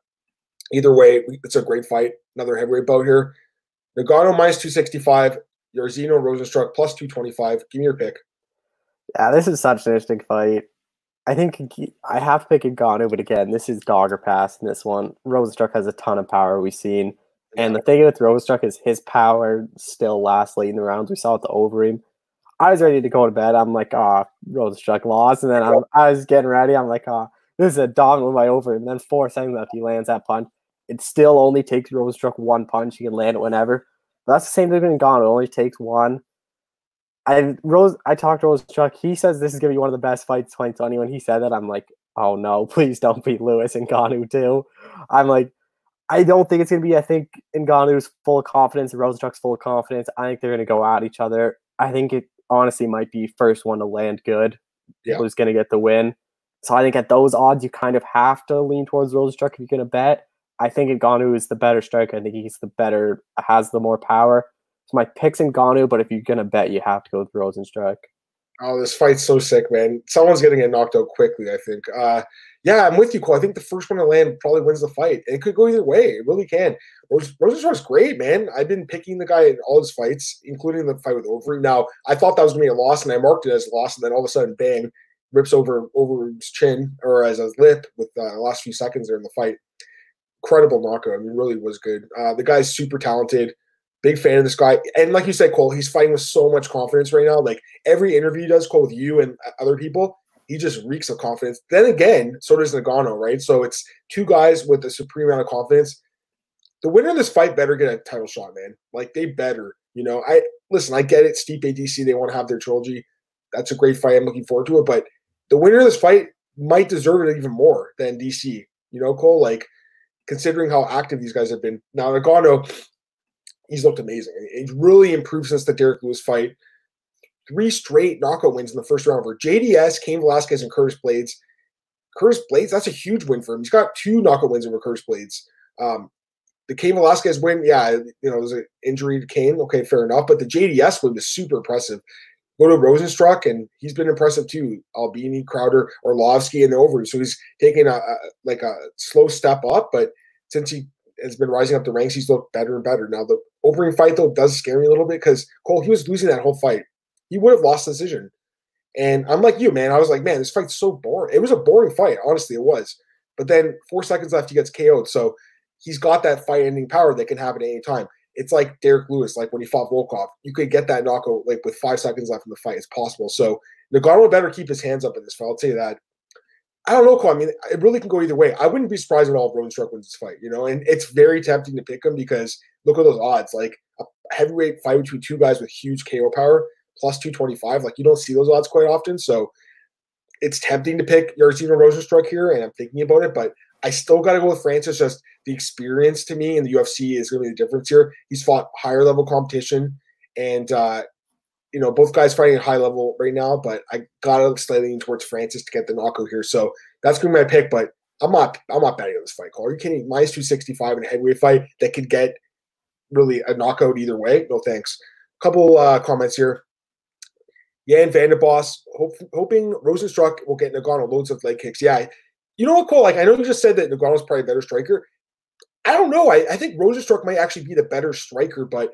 either way, it's a great fight. Another heavyweight bout here. Ngannou minus 265. Jairzinho Rozenstruik plus 225. Give me your pick. Yeah, this is such an interesting fight. I think I have to pick Ngannou, but again, this is dogger pass in this one. Rozenstruik has a ton of power we've seen. And the thing with Rozenstruik is his power still lasts late in the rounds. We saw it the Overeem. I was ready to go to bed. I'm like, ah, oh, Rozenstruik lost. And then I'm, I was getting ready. I'm like, oh, this is a dominant by Overeem. And then four seconds left, he lands that punch. It still only takes Rozenstruik one punch. He can land it whenever. But that's the same thing with Ngannou. It only takes one. I Rose, I talked to Rozenstruik. He says this is gonna be one of the best fights 2020. When he said that, I'm like, oh no, please don't beat Lewis and Ngannou too. I'm like, I don't think it's gonna be. I think in Ngannou's full of confidence and Rozenstruik's full of confidence. I think they're gonna go at each other. I think it honestly might be first one to land good. Yeah. Who's gonna get the win? So I think at those odds, you kind of have to lean towards Rozenstruik if you're gonna bet. I think Ngannou is the better striker. I think he's the better, has the more power. So my pick's Ngannou, but if you're gonna bet, you have to go with Rozenstruik. Oh, this fight's so sick, man. Someone's gonna get knocked out quickly, I think. Uh, yeah, I'm with you, Cole. I think the first one to land probably wins the fight. It could go either way. It really can. Rose, Rozenstruik's great, man. I've been picking the guy in all his fights, including the fight with Overeem. Now, I thought that was gonna be a loss, and I marked it as a loss, and then all of a sudden, bang, rips over over his chin or as a lip with uh, the last few seconds there in the fight incredible knockout. I mean, really was good. Uh, the guy's super talented. Big fan of this guy. And like you said, Cole, he's fighting with so much confidence right now. Like every interview he does, Cole, with you and other people, he just reeks of confidence. Then again, so does Ngannou, right? So it's two guys with a supreme amount of confidence. The winner of this fight better get a title shot, man. Like they better. You know, I listen. I get it. Stipe and DC, they want to have their trilogy. That's a great fight. I'm looking forward to it. But the winner of this fight might deserve it even more than DC. You know, Cole. Like considering how active these guys have been. Now, Ngannou, he's looked amazing. He's really improved since the Derek Lewis fight. Three straight knockout wins in the first round for JDS, Cain Velasquez, and Curtis Blaydes. Curtis Blaydes, that's a huge win for him. He's got two knockout wins over Curtis Blaydes. Um, the Cain Velasquez win, yeah, you know, there's an injury to Cain. Okay, fair enough. But the JDS win was super impressive. Go to Rozenstruik, and he's been impressive too. Albini, Crowder, Arlovsky, and over. So he's taking a, a, like a slow step up, but since he has been rising up the ranks, he's looked better and better. Now the opening fight though does scare me a little bit because Cole he was losing that whole fight. He would have lost the decision. And I'm like you, man. I was like, man, this fight's so boring. It was a boring fight, honestly, it was. But then four seconds left, he gets KO'd. So he's got that fight-ending power that can happen at any time it's like Derek Lewis, like when he fought Volkov. You could get that knockout like with five seconds left in the fight. It's possible. So Ngannou better keep his hands up in this fight. I'll tell you that. I don't know, Cole. I mean, it really can go either way. I wouldn't be surprised at all if Rozenstruik wins this fight, you know, and it's very tempting to pick him because look at those odds. Like a heavyweight fight between two guys with huge KO power plus 225. Like you don't see those odds quite often. So it's tempting to pick Jairzinho Rozenstruik here, and I'm thinking about it, but I still got to go with Francis. Just the experience to me in the UFC is going to be the difference here. He's fought higher level competition, and uh, you know both guys fighting at high level right now. But I got to slightly lean towards Francis to get the knockout here. So that's going to be my pick. But I'm not I'm not betting on this fight. Call. Are you kidding? Minus two sixty five in a heavyweight fight that could get really a knockout either way. No thanks. Couple uh, comments here. Jan Vanderboss, hope, hoping Rozenstruik will get Ngannou loads of leg kicks. Yeah, you know what, Cole? Like I know you just said that Ngannou's probably a better striker. I don't know. I, I think Rozenstruik might actually be the better striker, but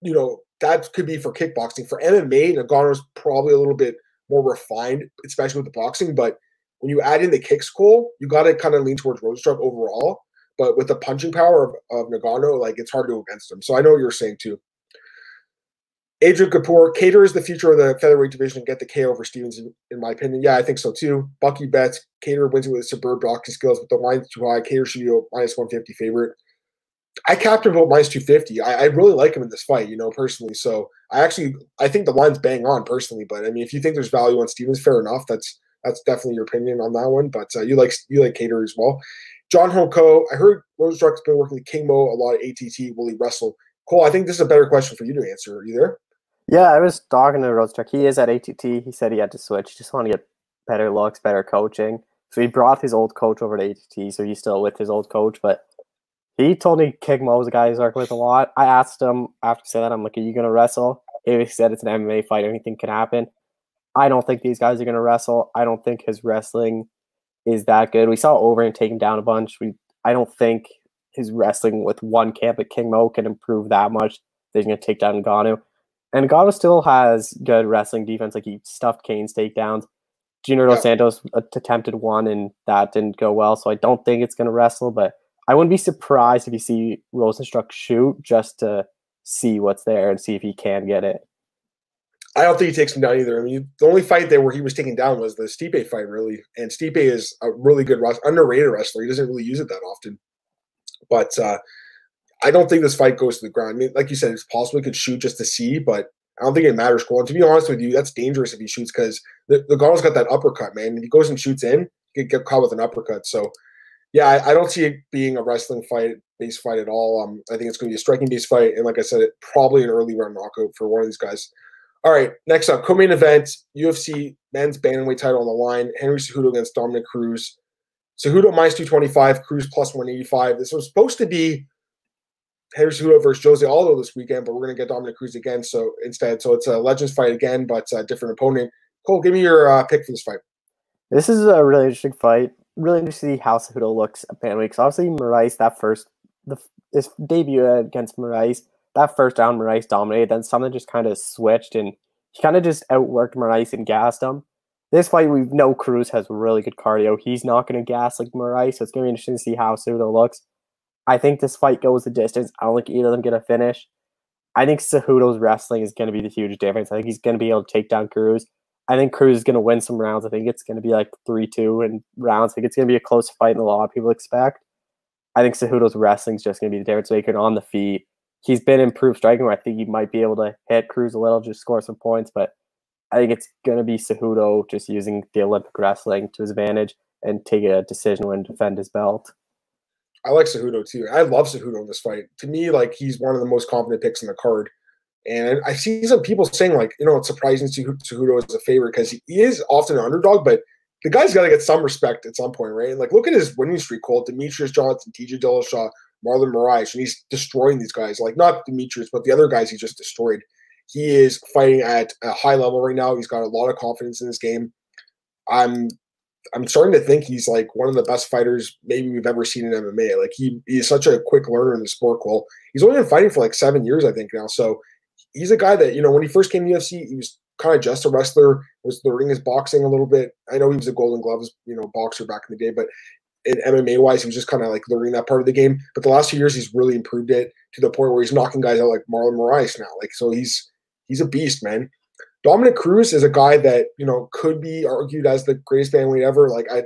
you know that could be for kickboxing. For MMA, Ngannou's probably a little bit more refined, especially with the boxing. But when you add in the kicks, Cole, you got to kind of lean towards Rozenstruik overall. But with the punching power of, of Ngannou, like it's hard to go against him. So I know what you're saying too. Adrian Kapoor, is the future of the featherweight division. And get the KO over Stephens, in, in, my opinion. Yeah, I think so too. Bucky bets Kattar wins it with superb boxing skills, but the line's too high. Kattar should be a minus 150 favorite. I capped him about minus 250. I, I, really like him in this fight, you know, personally. So I actually I think the line's bang on personally. But I mean, if you think there's value on Stephens, fair enough. That's that's definitely your opinion on that one. But uh, you like you like Kattar as well. John Honko, I heard Rozenstruik's been working with King Mo a lot at ATT. Will he wrestle? Cole, I think this is a better question for you to answer. Are you there? Yeah, I was talking to Rozenstruik. He is at ATT. He said he had to switch. He Just want to get better looks, better coaching. So he brought his old coach over to ATT. So he's still with his old coach, but he told me King Mo was a guy he's working with a lot. I asked him after he said that, I'm like, "Are you gonna wrestle?" He said it's an MMA fight, anything can happen. I don't think these guys are gonna wrestle. I don't think his wrestling is that good. We saw Overeem take him down a bunch. We I don't think his wrestling with one camp at King Mo can improve that much. They're gonna take down Ngannou. And Ngannou still has good wrestling defense. Like he stuffed Cain's takedowns. Junior Dos Santos attempted one and that didn't go well. So I don't think it's going to wrestle, but I wouldn't be surprised if you see Rozenstruik shoot just to see what's there and see if he can get it. I don't think he takes him down either. I mean, the only fight there where he was taken down was the Stipe fight, really. And Stipe is a really good, underrated wrestler. He doesn't really use it that often. But uh, I don't think this fight goes to the ground. I mean, like you said, it's possible he could shoot just to see, but I don't think it matters. Cool. And to be honest with you, that's dangerous if he shoots because the, the has got that uppercut, man. If he goes and shoots in, he could get caught with an uppercut. So, yeah, I, I don't see it being a wrestling fight, base fight at all. Um, I think it's going to be a striking base fight. And like I said, probably an early round knockout for one of these guys. All right, next up, co-main event, UFC men's bantamweight title on the line. Henry Cejudo against Dominick Cruz. Cejudo minus 225, Cruz plus 185. This was supposed to be Henry Cejudo versus Jose Aldo this weekend, but we're going to get Dominick Cruz again. So instead, so it's a Legends fight again, but a different opponent. Cole, give me your uh, pick for this fight. This is a really interesting fight. Really interesting to see how Cejudo looks at Bantamweight. Because obviously, Moraes, that first, the his debut against Moraes, that first round, Moraes dominated. Then something just kind of switched, and he kind of just outworked Moraes and gassed him. This fight, we know Cruz has really good cardio. He's not going to gas like Moraes, so it's going to be interesting to see how Cejudo looks. I think this fight goes the distance. I don't think either of them get a finish. I think Cejudo's wrestling is going to be the huge difference. I think he's going to be able to take down Cruz. I think Cruz is going to win some rounds. I think it's going to be like 3 2 in rounds. I think it's going to be a close fight than a lot of people expect. I think Cejudo's wrestling is just going to be the difference maker on the feet. He's been improved striking where I think he might be able to hit Cruz a little, just score some points. But I think it's going to be Cejudo just using the Olympic wrestling to his advantage and take a decision when defend his belt. I like Cejudo too. I love Cejudo in this fight. To me, like he's one of the most confident picks in the card. And I see some people saying like, you know, it's surprising to Cejudo is a favorite because he is often an underdog, but the guy's got to get some respect at some point, right? Like, look at his winning streak, Cole. Demetrious Johnson, TJ Dillashaw, Marlon Moraes, and he's destroying these guys. Like, not Demetrious, but the other guys he just destroyed. He is fighting at a high level right now. He's got a lot of confidence in this game. I'm I'm starting to think he's like one of the best fighters maybe we've ever seen in MMA. Like he he's such a quick learner in the sport. Well, he's only been fighting for like seven years, I think now. So he's a guy that you know when he first came to UFC, he was kind of just a wrestler. Was learning his boxing a little bit. I know he was a Golden Gloves you know boxer back in the day, but in MMA wise, he was just kind of like learning that part of the game. But the last few years, he's really improved it to the point where he's knocking guys out like Marlon Moraes now. Like so, he's he's a beast, man. Dominick Cruz is a guy that you know could be argued as the greatest bantamweight ever. Like I,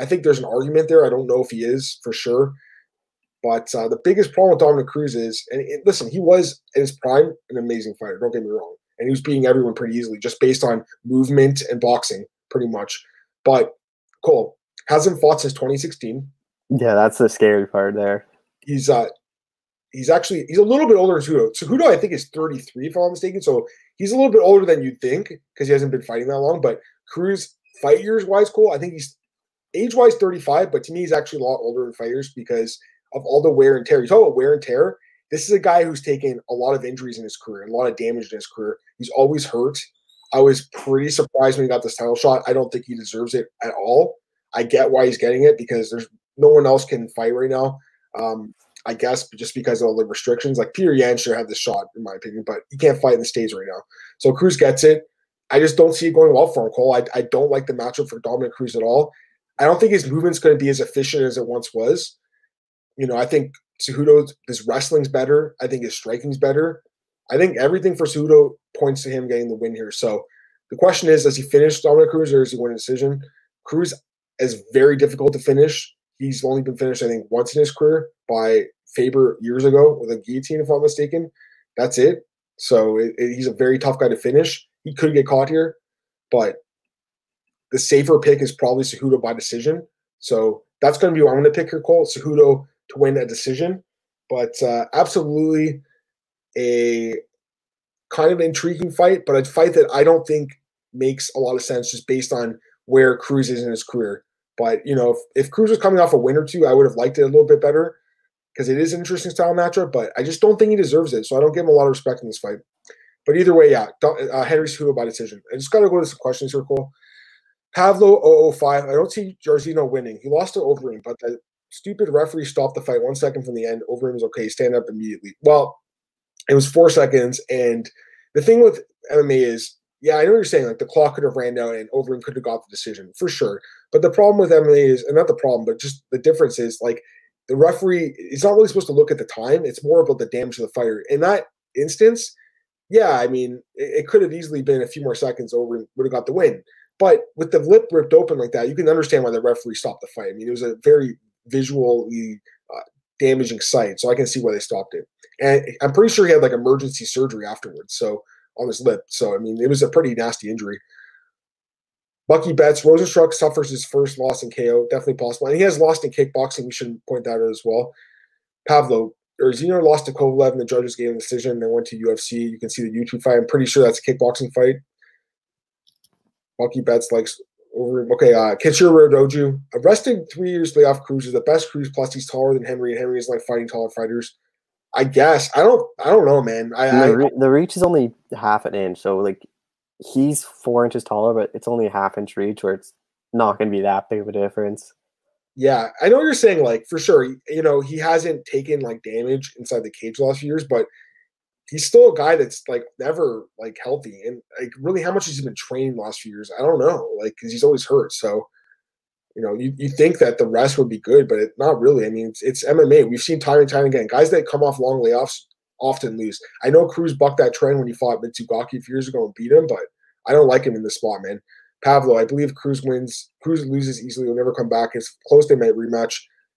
I think there's an argument there. I don't know if he is for sure, but uh, the biggest problem with Dominick Cruz is, and it, listen, he was in his prime an amazing fighter. Don't get me wrong, and he was beating everyone pretty easily just based on movement and boxing, pretty much. But Cole hasn't fought since 2016. Yeah, that's the scary part there. He's uh he's actually he's a little bit older than Cejudo. Cejudo, I think, is 33, if I'm not mistaken. So he's a little bit older than you'd think because he hasn't been fighting that long. But Cruz, fight years wise, cool. I think he's age wise 35, but to me, he's actually a lot older than fighters because of all the wear and tear. You talk about wear and tear. This is a guy who's taken a lot of injuries in his career, a lot of damage in his career. He's always hurt. I was pretty surprised when he got this title shot. I don't think he deserves it at all. I get why he's getting it because there's no one else can fight right now. Um, I guess, just because of all the restrictions. Like Peter Yan should have the shot, in my opinion, but he can't fight in the States right now. So Cruz gets it. I just don't see it going well for him, Cole. I, I don't like the matchup for Dominick Cruz at all. I don't think his movement's going to be as efficient as it once was. You know, I think Cejudo's his wrestling's better. I think his striking's better. I think everything for Cejudo points to him getting the win here. So the question is, does he finish Dominick Cruz or does he win a decision? Cruz is very difficult to finish. He's only been finished, I think, once in his career by Faber years ago with a guillotine, if I'm mistaken. That's it. So it, it, he's a very tough guy to finish. He could get caught here, but the safer pick is probably Cejudo by decision. So that's going to be what I'm going to pick here, Cole. Cejudo to win a decision. But uh, absolutely a kind of intriguing fight, but a fight that I don't think makes a lot of sense just based on where Cruz is in his career. But you know, if, if Cruz was coming off a win or two, I would have liked it a little bit better. Because it is an interesting style matchup, but I just don't think he deserves it. So I don't give him a lot of respect in this fight. But either way, yeah, uh, Henry Cejudo by decision. I just got to go to some questions here, Cole. Pavlo 005. I don't see Jairzinho winning. He lost to Overeem, but that stupid referee stopped the fight one second from the end. Overeem was okay. Stand up immediately. Well, it was four seconds. And the thing with MMA is, yeah, I know you're saying like the clock could have ran out and Overeem could have got the decision for sure. But the problem with MMA is, and not the problem, but just the difference is like the referee is not really supposed to look at the time. It's more about the damage to the fighter. In that instance, yeah, I mean, it, it could have easily been a few more seconds over and would have got the win. But with the lip ripped open like that, you can understand why the referee stopped the fight. I mean, it was a very visually uh, damaging sight, so I can see why they stopped it. And I'm pretty sure he had like emergency surgery afterwards, so on his lip. So I mean, it was a pretty nasty injury. Bucky Betts, Rozenstruik suffers his first loss in KO, definitely possible. And he has lost in kickboxing. We should point that out as well. Pavlo, or Zeno lost to Kovalev and the judges gave a decision. They went to UFC. You can see the YouTube fight. I'm pretty sure that's a kickboxing fight. Bucky Betts likes over. Okay, uh, Kichiro Doju arrested three years layoff Cruz is the best Cruz. Plus, he's taller than Henry, and Henry is like fighting taller fighters. I guess I don't. I don't know, man. I, the, re- the reach is only half an inch, so like he's four inches taller, but it's only a half inch reach where it's not going to be that big of a difference. Yeah, I know you're saying like for sure. You know, he hasn't taken like damage inside the cage the last few years, but he's still a guy that's like never like healthy. And like really, how much has he been trained last few years? I don't know. Like because he's always hurt. So you know, you, you think that the rest would be good, but it, not really. I mean, it's, it's MMA. We've seen time and time again guys that come off long layoffs often lose. I know Cruz bucked that trend when he fought Mizugaki a few years ago and beat him, but I don't like him in this spot, man. Pavlo, I believe Cruz wins. Cruz loses easily. He'll never come back. It's close they might rematch.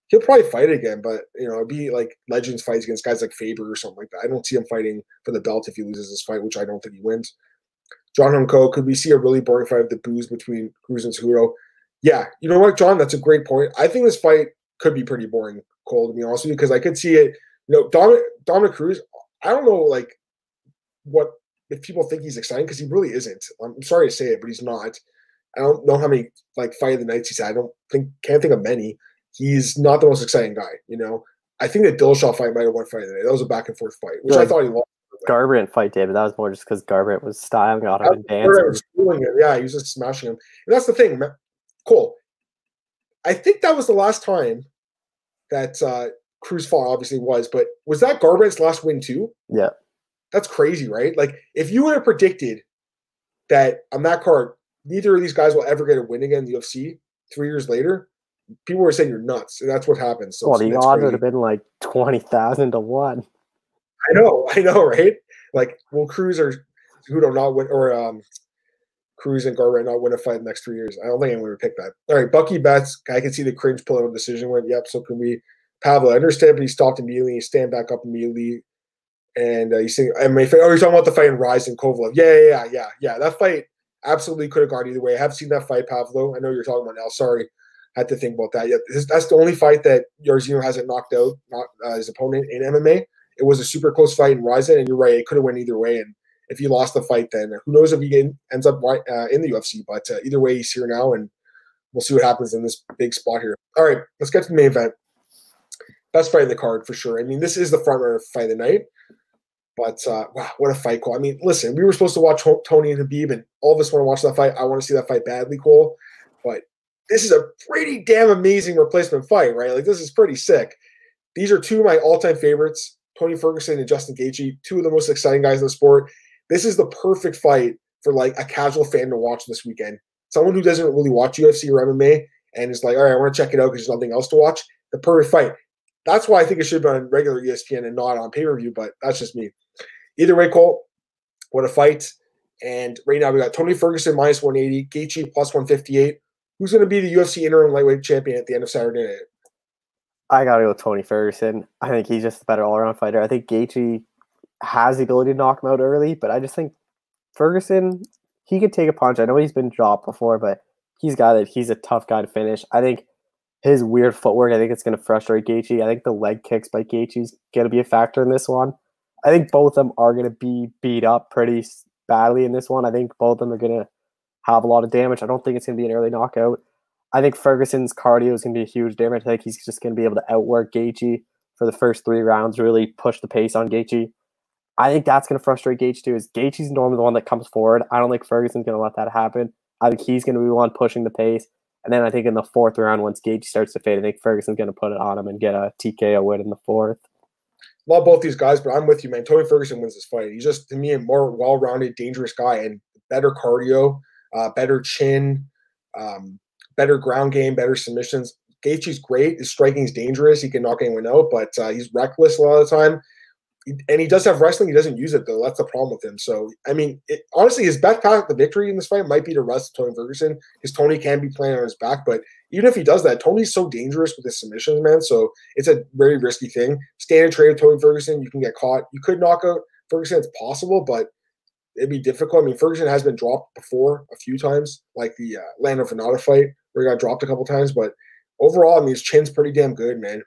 He'll probably fight again, but you know, it'd be like legends fights against guys like Faber or something like that. I don't see him fighting for the belt if he loses this fight, which I don't think he wins. John Hunko, could we see a really boring fight of the booze between Cruz and Cejudo? Yeah, you know what, John? That's a great point. I think this fight could be pretty boring, Cole, to be honest with you, because I could see it. You know, Dominick, Dominick Cruz, I don't know, like, what if people think he's exciting because he really isn't. I'm sorry to say it, but he's not. I don't know how many like fight of the nights he's had. I don't think can't think of many. He's not the most exciting guy, you know. I think the Dillashaw fight might have won fight of the night. That was a back and forth fight, which I thought he lost. Garbrandt fight, David. That was more just because Garbrandt was styling out him and dancing. Yeah, he was just smashing him. And that's the thing, Cole. I think that was the last time that uh, Cruz fought. Obviously, was, but was that Garbrandt's last win too? Yeah. That's crazy, right? Like if you would have predicted that on that card, neither of these guys will ever get a win again in the UFC three years later, people were saying you're nuts. And that's what happens. So well, the odds would have been like twenty thousand to one. I know, I know, right? Like, will Cruz or who don't not win or um Cruz and Garbrandt not win a fight in the next three years? I don't think anyone would pick that. All right, Bucky Betts. I can see the cringe pulling a decision win. Yep, so can we. Pavlo, I understand, but he stopped immediately. He stand back up immediately. And uh, you see, I mean, oh, you're talking about the fight in Rise and Kovalev. Yeah, yeah, yeah, yeah, yeah. That fight absolutely could have gone either way. I have seen that fight, Pavlo. I know you're talking about now. Sorry, I had to think about that. Yeah, that's the only fight that Jairzinho hasn't knocked out not, uh, his opponent in MMA. It was a super close fight in Rizin, and you're right, it could have went either way. And if he lost the fight, then who knows if he ends up uh, in the UFC? But uh, either way, he's here now, and we'll see what happens in this big spot here. All right, let's get to the main event. Best fight in the card for sure. I mean, this is the front runner fight of the night. But uh, wow, what a fight, Cole. I mean, listen, we were supposed to watch Tony and Khabib, and all of us want to watch that fight. I want to see that fight badly, Cole. But this is a pretty damn amazing replacement fight, right? Like, this is pretty sick. These are two of my all time favorites Tony Ferguson and Justin Gaethje, two of the most exciting guys in the sport. This is the perfect fight for like a casual fan to watch this weekend. Someone who doesn't really watch UFC or MMA and is like, all right, I want to check it out because there's nothing else to watch. The perfect fight. That's why I think it should be on regular ESPN and not on pay per view, but that's just me. Either way, Cole, what a fight. And right now we got Tony Ferguson minus 180, Gaethje plus 158. Who's going to be the UFC interim lightweight champion at the end of Saturday night? I got to go with Tony Ferguson. I think he's just a better all around fighter. I think Gaethje has the ability to knock him out early, but I just think Ferguson, he could take a punch. I know he's been dropped before, but he's got it. He's a tough guy to finish. I think his weird footwork, I think it's going to frustrate Gaethje. I think the leg kicks by Gaethje's going to be a factor in this one. I think both of them are going to be beat up pretty badly in this one. I think both of them are going to have a lot of damage. I don't think it's going to be an early knockout. I think Ferguson's cardio is going to be a huge damage. I think he's just going to be able to outwork Gaethje for the first three rounds, really push the pace on Gaethje. I think that's going to frustrate Gaethje too. Is Gaethje's normally the one that comes forward. I don't think Ferguson's going to let that happen. I think he's going to be the one pushing the pace. And then I think in the fourth round, once Gaethje starts to fade, I think Ferguson's going to put it on him and get a TKO win in the fourth. Love both these guys, but I'm with you, man. Tony Ferguson wins this fight. He's just to me a more well-rounded, dangerous guy and better cardio, uh, better chin, um, better ground game, better submissions. Gaethje's great. His striking is dangerous. He can knock anyone out, but uh, he's reckless a lot of the time and he does have wrestling. He doesn't use it though. That's the problem with him. So I mean, it, honestly, his best path to victory in this fight might be to wrestle Tony Ferguson because Tony can be playing on his back. But even if he does that, Tony's so dangerous with his submissions, man. So it's a very risky thing. Standard trade with Tony Ferguson, you can get caught. You could knock out Ferguson. It's possible, but it'd be difficult. I mean, Ferguson has been dropped before a few times, like the uh, Lando Vannata fight where he got dropped a couple times. But overall, I mean, his chin's pretty damn good, man.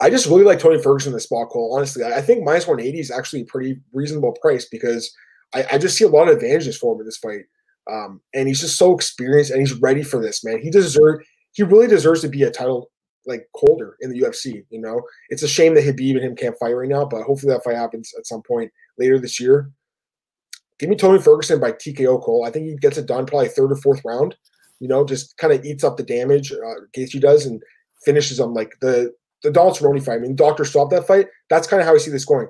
I just really like Tony Ferguson in the spot call. Honestly, I think minus 180 is actually a pretty reasonable price because I, I just see a lot of advantages for him in this fight. Um, and he's just so experienced and he's ready for this, man. He deserves, he really deserves to be a title like holder in the UFC. You know, it's a shame that Khabib and him can't fight right now, but hopefully that fight happens at some point later this year. Give me Tony Ferguson by TKO Cole. I think he gets it done probably third or fourth round. You know, just kind of eats up the damage uh, Gaethje does and finishes him like the the Donald Cerrone fight. I mean, Doctor stopped that fight. That's kind of how I see this going.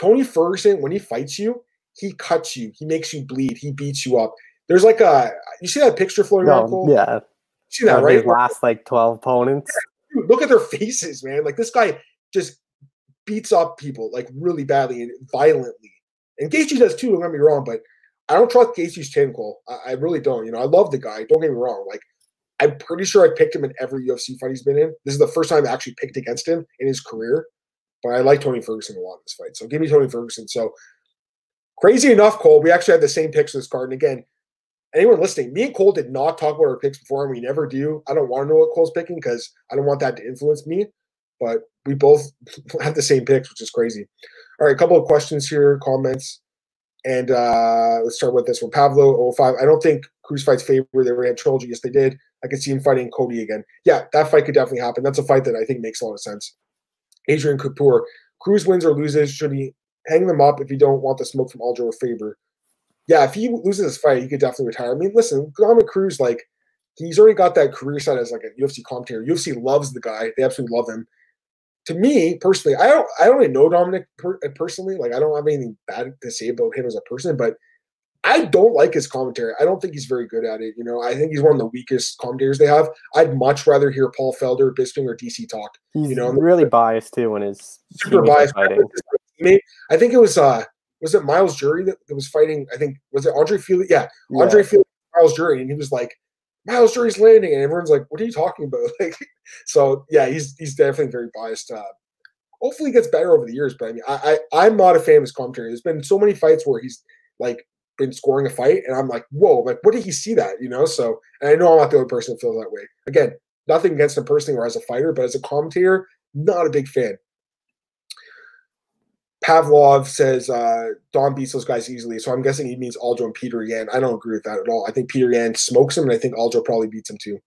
Tony Ferguson, when he fights you, he cuts you, he makes you bleed, he beats you up. There's like a you see that picture floating no, around, Cole? Yeah. You see that, right? last like 12 opponents. Yeah, dude, look at their faces, man. Like this guy just beats up people like really badly and violently. And Gaethje does too, don't get me wrong, but I don't trust Gaethje's chin, Cole. I, I really don't. You know, I love the guy. Don't get me wrong. Like I'm pretty sure I picked him in every UFC fight he's been in. This is the first time I've actually picked against him in his career. But I like Tony Ferguson a lot in this fight. So give me Tony Ferguson. So crazy enough, Cole, we actually had the same picks for this card. And again, anyone listening, me and Cole did not talk about our picks before, and we never do. I don't want to know what Cole's picking because I don't want that to influence me. But we both have the same picks, which is crazy. All right, a couple of questions here, comments. And uh, let's start with this one. Pavlo 05. I don't think Cruz fights Faber. They ran trilogy. Yes, they did. I could see him fighting Cody again. Yeah, that fight could definitely happen. That's a fight that I think makes a lot of sense. Adrian Kapoor. Cruz wins or loses. Should he hang them up if you don't want the smoke from Aldo or Faber? Yeah, if he loses this fight, he could definitely retire. I mean, listen, Dominick Cruz, like, he's already got that career set as like a UFC commentator. UFC loves the guy. They absolutely love him to me personally, I don't I don't even know Dominic per, uh, personally. Like I don't have anything bad to say about him as a person, but I don't like his commentary. I don't think he's very good at it. You know, I think he's one of the weakest commentators they have. I'd much rather hear Paul Felder, Bisping, or DC talk. He's you know, really biased too when his super biased. I think it was uh was it Myles Jury that, that was fighting? I think was it Andre Fili? Yeah, yeah. Andre Fili, Myles Jury, and he was like, Myles Jury's landing, and everyone's like, "What are you talking about?" Like, so yeah, he's he's definitely very biased. Uh, hopefully, he gets better over the years, but I mean, I, I I'm not a fan of his commentary. There's been so many fights where he's like been scoring a fight, and I'm like, "Whoa!" Like, what did he see that? You know? So, and I know I'm not the only person that feels that way. Again, nothing against him personally or as a fighter, but as a commentator, not a big fan. Pavlov says uh, Dom beats those guys easily, so I'm guessing he means Aldo and Peter Yan. I don't agree with that at all. I think Peter Yan smokes him, and I think Aldo probably beats him too.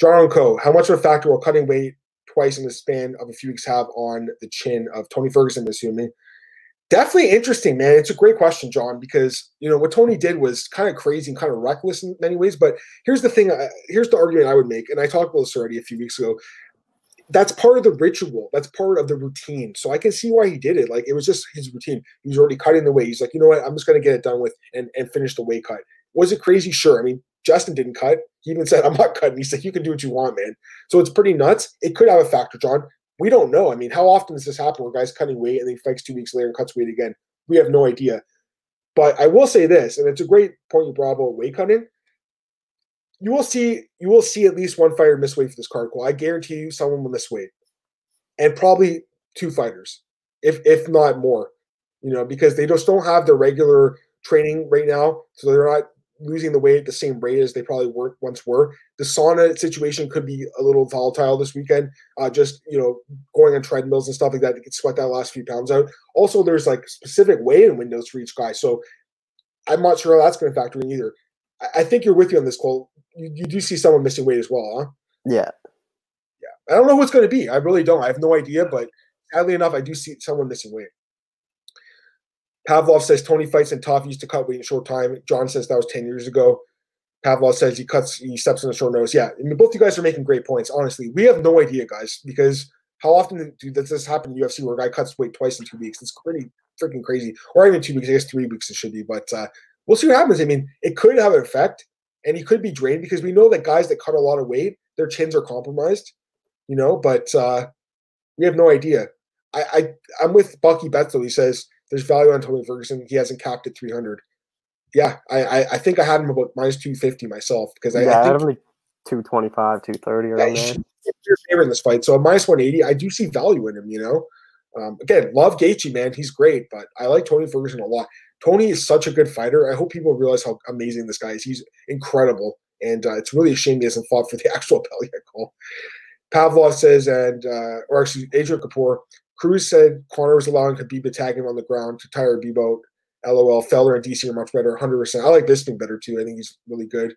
John Co. How much of a factor will cutting weight twice in the span of a few weeks have on the chin of Tony Ferguson? Assuming definitely interesting, man. It's a great question, John, because you know what Tony did was kind of crazy and kind of reckless in many ways. But here's the thing: uh, here's the argument I would make, and I talked about this already a few weeks ago that's part of the ritual. That's part of the routine. So I can see why he did it. Like it was just his routine. He was already cutting the weight. He's like, you know what? I'm just to get it done with and, and finish the weight cut. Was it crazy? Sure. I mean, Justin didn't cut. He even said, I'm not cutting. He said, you can do what you want, man. So it's pretty nuts. It could have a factor, John. We don't know. I mean, how often does this happen where guys cutting weight and then he fights two weeks later and cuts weight again? We have no idea. But I will say this, and it's a great point you brought about weight cutting you will see you will see at least one fighter miss weight for this card call. I guarantee you someone will miss weight. And probably two fighters, if if not more. You know, because they just don't have the regular training right now. So they're not losing the weight at the same rate as they probably were once were. The sauna situation could be a little volatile this weekend. Uh, just you know, going on treadmills and stuff like that to get sweat that last few pounds out. Also, there's like specific weigh-in windows for each guy. So I'm not sure how that's going to factor in either. I, I think you're with you on this, Cole you, you do see someone missing weight as well, huh? Yeah. Yeah. I don't know who it's going to be. I really don't. I have no idea, but sadly enough, I do see someone missing weight. Pavlov says Tony fights and tough. used to cut weight in short time. John says that was 10 years ago. Pavlov says he cuts, he steps on the short nose. Yeah, I mean, both you guys are making great points. Honestly, we have no idea, guys, because how often does this happen in UFC where a guy cuts weight twice in two weeks? It's pretty freaking crazy. Or even two weeks, I guess three weeks it should be. But uh, we'll see what happens. I mean, it could have an effect, and he could be drained because we know that guys that cut a lot of weight, their chins are compromised, you know. But uh, we have no idea. I, I I'm with Bucky though. He says there's value on Tony Ferguson. He hasn't capped at 300. Yeah, I I, I think I had him about minus 250 myself because I, yeah, I think, like 225, 230 around yeah, there. Your favorite in this fight, so minus 180, I do see value in him. You know, um, again, love Gaethje, man. He's great, but I like Tony Ferguson a lot. Tony is such a good fighter. I hope people realize how amazing this guy is. He's incredible, and uh, it's really a shame he hasn't fought for the actual belt. Cole. Pavlov says, and uh, or actually, Adrian Kapoor, Cruz said Conor was allowing Khabib to tag him on the ground to tire out. LOL. Felder and DC are much better, 100%. I like this thing better too. I think he's really good.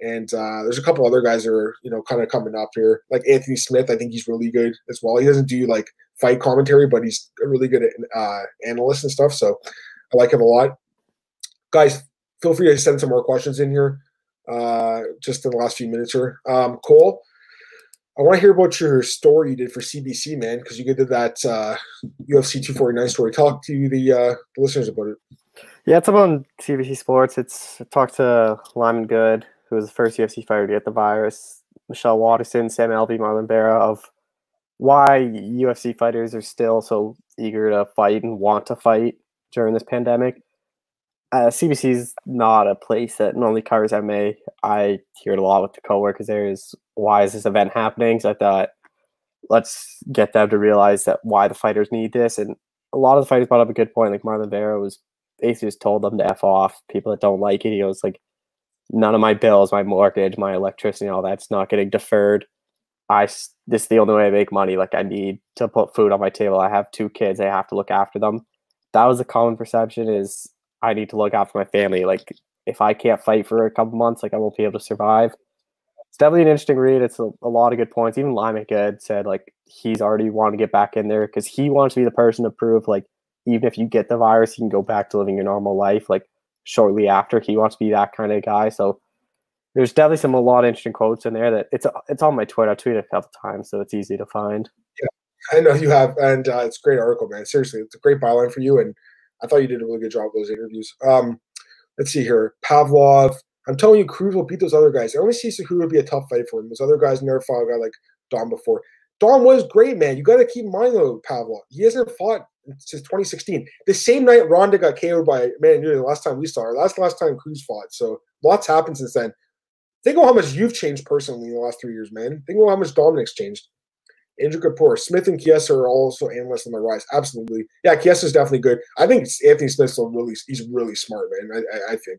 And uh, there's a couple other guys that are, you know, kind of coming up here. Like Anthony Smith, I think he's really good as well. He doesn't do like fight commentary, but he's really good at uh, analyst and stuff. So I like him a lot. Guys, feel free to send some more questions in here uh, just in the last few minutes here. Um, Cole, I want to hear about your story you did for CBC, man, because you did that uh, UFC 249 story. Talk to the, uh, the listeners about it. Yeah, it's about CBC Sports. It's talked to Lyman Good, who was the first UFC fighter to get the virus, Michelle Waterson, Sam Alvey, Marlon Vera, of why UFC fighters are still so eager to fight and want to fight during this pandemic. Uh, CBC is not a place that normally covers MMA. I hear it a lot with the coworkers there is why is this event happening? So I thought, let's get them to realize that why the fighters need this. And a lot of the fighters brought up a good point. Like Marlon Vera was basically just told them to F off. People that don't like it, he goes like, none of my bills, my mortgage, my electricity, all that's not getting deferred. I this is the only way I make money. Like I need to put food on my table. I have two kids. I have to look after them. That was a common perception is I need to look after my family. Like if I can't fight for a couple months, like I won't be able to survive it's definitely an interesting read. It's a, a lot of good points. Even Lyman Good said like he's already wanting to get back in there because he wants to be the person to prove like even if you get the virus, you can go back to living your normal life like shortly after. He wants to be that kind of guy. So there's definitely some a lot of interesting quotes in there that it's it's on my Twitter. I tweeted a couple times, so it's easy to find. I know you have, and uh, it's a great article, man. Seriously, it's a great byline for you, and I thought you did a really good job with those interviews. Um, let's see here, Pavlov. I'm telling you, Cruz will beat those other guys. I only see Cejudo be a tough fight for him. Those other guys never fought a guy like Dom before. Dom was great, man. You got to keep in mind though, Pavlov. He hasn't fought since 2016. The same night Ronda got KO'd by man, the last time we saw her. Last last time Cruz fought. So lots happened since then. Think about how much you've changed personally in the last three years, man. Think about how much Dominic's changed. Andrew Kapoor, Smith and Chiesa are also analysts on the rise. Absolutely, yeah. Chiesa's definitely good. I think Anthony Smith's a really he's really smart, man. I, I, I think.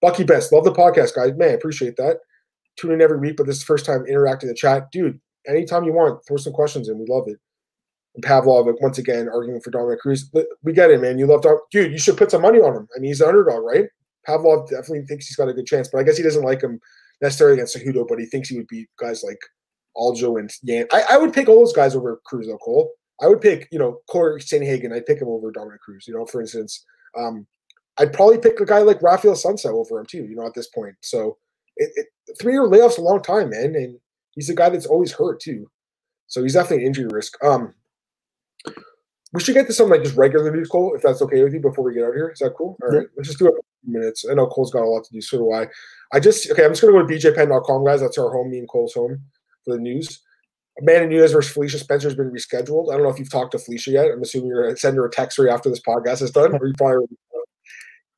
Bucky Best, love the podcast, guys. Man, appreciate that. Tune in every week, but this is the first time interacting in the chat. Dude, anytime you want, throw some questions in. We love it. And Pavlov, once again, arguing for Dominick Cruz. We get it, man. You love Dom. Dude, you should put some money on him. I mean, he's an underdog, right? Pavlov definitely thinks he's got a good chance, but I guess he doesn't like him necessarily against Cejudo, but he thinks he would beat guys like Aldo and Yan. I, I would pick all those guys over Cruz, though, Cole. I would pick, you know, Corey Sandhagen. I'd pick him over Dominic Cruz, you know, for instance. Um, I'd probably pick a guy like Rafael Assunção over him too. You know, at this point, so it, it, three year layoff's a long time, man, and he's a guy that's always hurt too. So he's definitely an injury risk. Um, we should get to some like just regular news, Cole, if that's okay with you, before we get out of here. Is that cool? All right, let's just do it minutes. I know Cole's got a lot to do, so do I. I just okay, I'm just gonna go to bjpenn.com, guys. That's our home, me and Cole's home for the news. Amanda Nunes versus Felicia Spencer has been rescheduled. I don't know if you've talked to Felicia yet. I'm assuming you're gonna send her a text right after this podcast is done, or you probably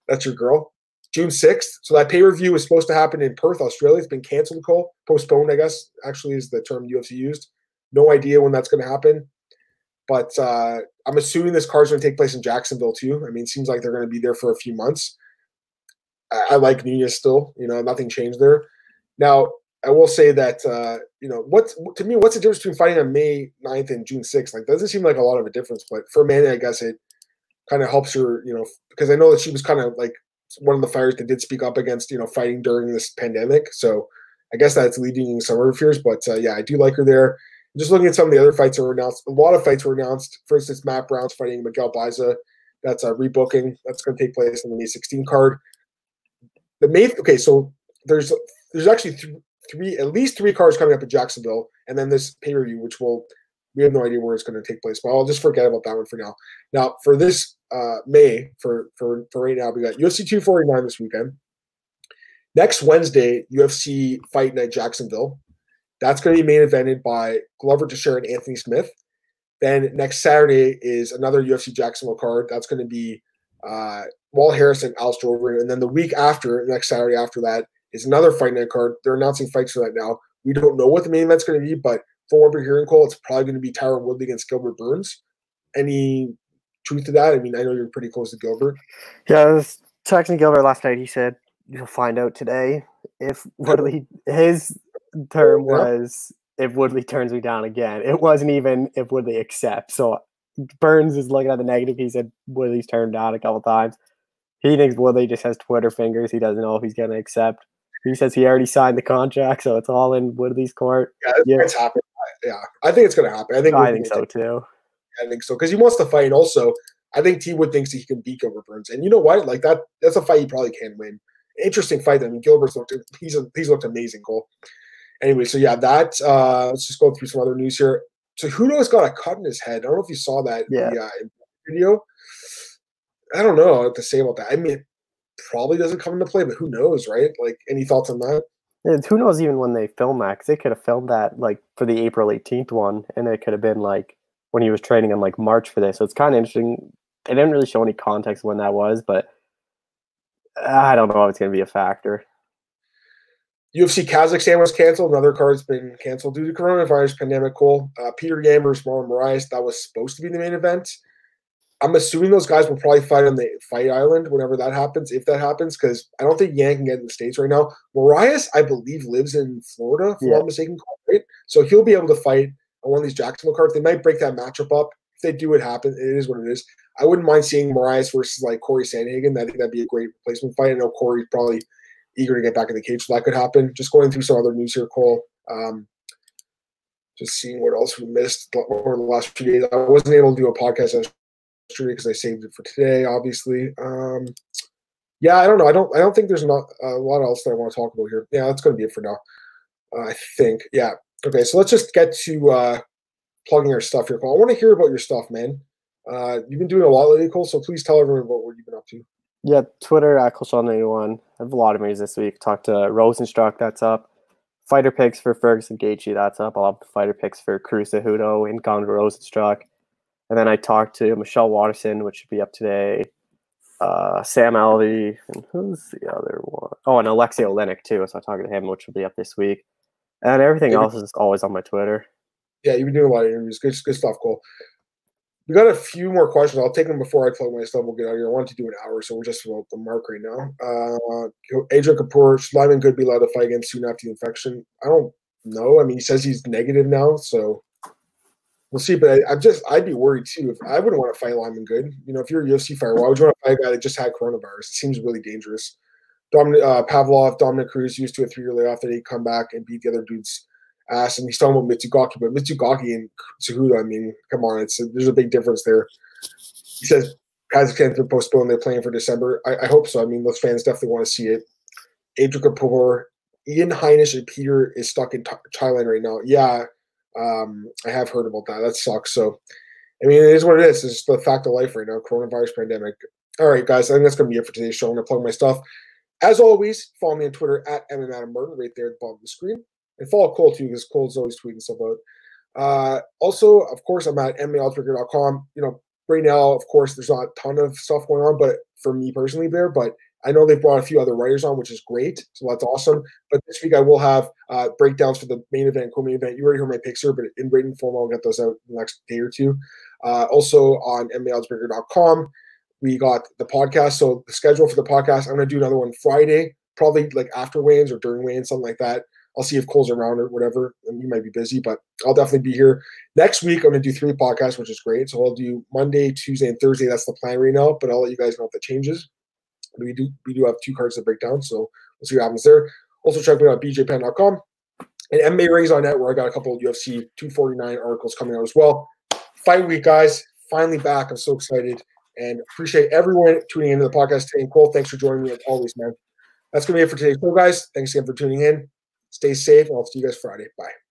that's your girl. June 6th. So that pay review view is supposed to happen in Perth, Australia. It's been canceled, Cole. Postponed, I guess, actually, is the term UFC used. No idea when that's going to happen. But uh, I'm assuming this card's going to take place in Jacksonville, too. I mean, seems like they're going to be there for a few months. I, I like Nunes still. You know, nothing changed there. Now, I will say that, uh, you know, what's to me, what's the difference between fighting on May 9th and June 6th? Like, doesn't seem like a lot of a difference. But for Manny, I guess it kind of helps her, you know, because I know that she was kind of like one of the fighters that did speak up against, you know, fighting during this pandemic. So I guess that's leading some of her fears. But uh, yeah, I do like her there. Just looking at some of the other fights that were announced, a lot of fights were announced. For instance, Matt Brown's fighting Miguel Baeza. That's a rebooking. That's going to take place on the May 16 card. The May, okay, so there's there's actually th- three, at least three cards coming up in Jacksonville, and then this pay per view, which will we have no idea where it's going to take place, but I'll just forget about that one for now. Now, for this uh, May, for for for right now, we got UFC 249 this weekend. Next Wednesday, UFC Fight Night Jacksonville. That's going to be main evented by Glover Teixeira and Anthony Smith. Then next Saturday is another UFC Jacksonville card. That's going to be uh, Wall Harrison, Alistair Overeem. And then the week after, next Saturday after that, is another fight night card. They're announcing fights for that now. We don't know what the main event's going to be, but from what we're hearing, Cole, it's probably going to be Tyron Woodley against Gilbert Burns. Any truth to that? I mean, I know you're pretty close to Gilbert. Yeah, I was texting Gilbert last night. He said you'll find out today if Woodley. His term was if Woodley turns me down again. It wasn't even if Woodley accepts. So Burns is looking at the negative. He said Woodley's turned down a couple times. He thinks Woodley just has Twitter fingers. He doesn't know if he's going to accept. He says he already signed the contract, so it's all in Woodley's court. Yeah, yeah. it's happening. Yeah, I think it's going to happen. I think. I think so too. I think so because he wants to fight, and also I think T Wood thinks he can beat Gilbert Burns, and you know what? Like that, that's a fight he probably can win. Interesting fight. I mean, Gilbert's looked he's a, he's looked amazing, Cole. Anyway, so yeah, that uh, let's just go through some other news here. So Hudo's got a cut in his head. I don't know if you saw that yeah. the, uh, video. I don't know what to say about that. I mean, probably doesn't come into play, but who knows, right? Like, any thoughts on that? Yeah, who knows even when they film that? Because they could have filmed that like for the April 18th one, and it could have been like when he was training in like March for this. So it's kind of interesting. They didn't really show any context when that was, but I don't know if it's going to be a factor. UFC Kazakhstan was canceled. Another card's been canceled due to coronavirus pandemic. Cole, uh, Peter versus Marlon Moraes. That was supposed to be the main event. I'm assuming those guys will probably fight on the fight island whenever that happens, if that happens, because I don't think Yan can get in the states right now. Moraes, I believe, lives in Florida, if yeah. I'm mistaken, right? So he'll be able to fight on one of these Jacksonville cards. They might break that matchup up. If they do it happen, it is what it is. I wouldn't mind seeing Moraes versus like Corey Sandhagen. I think that'd be a great replacement fight. I know Corey's probably eager to get back in the cage, so that could happen. Just going through some other news here, Cole. Um, just seeing what else we missed over the last few days. I wasn't able to do a podcast because I saved it for today, obviously. Um, yeah, I don't know. I don't. I don't think there's not a lot else that I want to talk about here. Yeah, that's going to be it for now. Uh, I think. Yeah. Okay. So let's just get to uh, plugging our stuff here, Cole. I want to hear about your stuff, man. Uh, you've been doing a lot lately, Cole. So please tell everyone about what you've been up to. Yeah, Twitter at Colshawn91. I have a lot of news this week. Talked to Rozenstruik, that's up. Fighter picks for Ferguson Gaethje, that's up. I'll have the fighter picks for Cruz Cejudo and Gonda Rozenstruik. And then I talked to Michelle Waterson, which should be up today. Uh, Sam Alvey, and who's the other one? Oh, and Alexei Oleinik too. So I talked to him, which will be up this week. And everything yeah, else is always on my Twitter. Yeah, you've been doing a lot of interviews. Good, good stuff, Cole. We got a few more questions. I'll take them before I plug my stuff. We'll get out here. I wanted to do an hour, so we're just about the mark right now. Uh, Adrian Kapoor, Lyman could be allowed to fight again soon after the infection. I don't know. I mean, he says he's negative now, so we'll see. But I, am just, I'd be worried too. If I wouldn't want to fight Lyman Good, you know, if you're a UFC fighter, why would you want to fight a guy that just had coronavirus? It seems really dangerous. Dominic uh, Pavlov, Dominick Cruz used to a three-year layoff that he come back and beat the other dudes ass. And he's talking about Mizugaki, but Mizugaki and Cejudo, I mean, come on, it's there's a big difference there. He says Kazakhstan's been postponed. They're playing for December. I, I, hope so. I mean, those fans definitely want to see it. Adrian Kapoor, Ian Heinisch, and Peter is stuck in Thailand right now. Yeah, um, I have heard about that. That sucks. So, I mean, it is what it is. It's the fact of life right now. Coronavirus pandemic. All right, guys. I think that's gonna be it for today's show. I'm gonna plug my stuff. As always, follow me on Twitter at MMAdamMartin right there at the bottom of the screen. And follow Cole too, because Cole's always tweeting stuff out. Uh, also, of course, I'm at MMAOddsBreaker.com. You know, right now, of course, there's not a ton of stuff going on, but for me personally, there, but I know they've brought a few other writers on, which is great. So that's awesome. But this week I will have uh, breakdowns for the main event, co-main event. You already heard my picks here, but in written form, I'll get those out the next day or two. Uh, also on MMAOddsBreaker.com, we got the podcast. So the schedule for the podcast, I'm going to do another one Friday, probably like after weigh-ins or during weigh-ins, something like that. I'll see if Cole's around or whatever. And you might be busy, but I'll definitely be here. Next week, I'm going to do three podcasts, which is great. So I'll do Monday, Tuesday, and Thursday. That's the plan right now, but I'll let you guys know if that changes. We do we do have two cards to break down, so we'll see what happens there. Also, check me out at bjpenn.com. and MMA Rings on Net, where I got a couple of UFC 249 articles coming out as well. Fight week, guys. Finally back. I'm so excited and appreciate everyone tuning into the podcast today. And Cole, thanks for joining me as always, man. That's to be it for today's show, guys. Thanks again for tuning in. Stay safe, I'll see you guys Friday. Bye.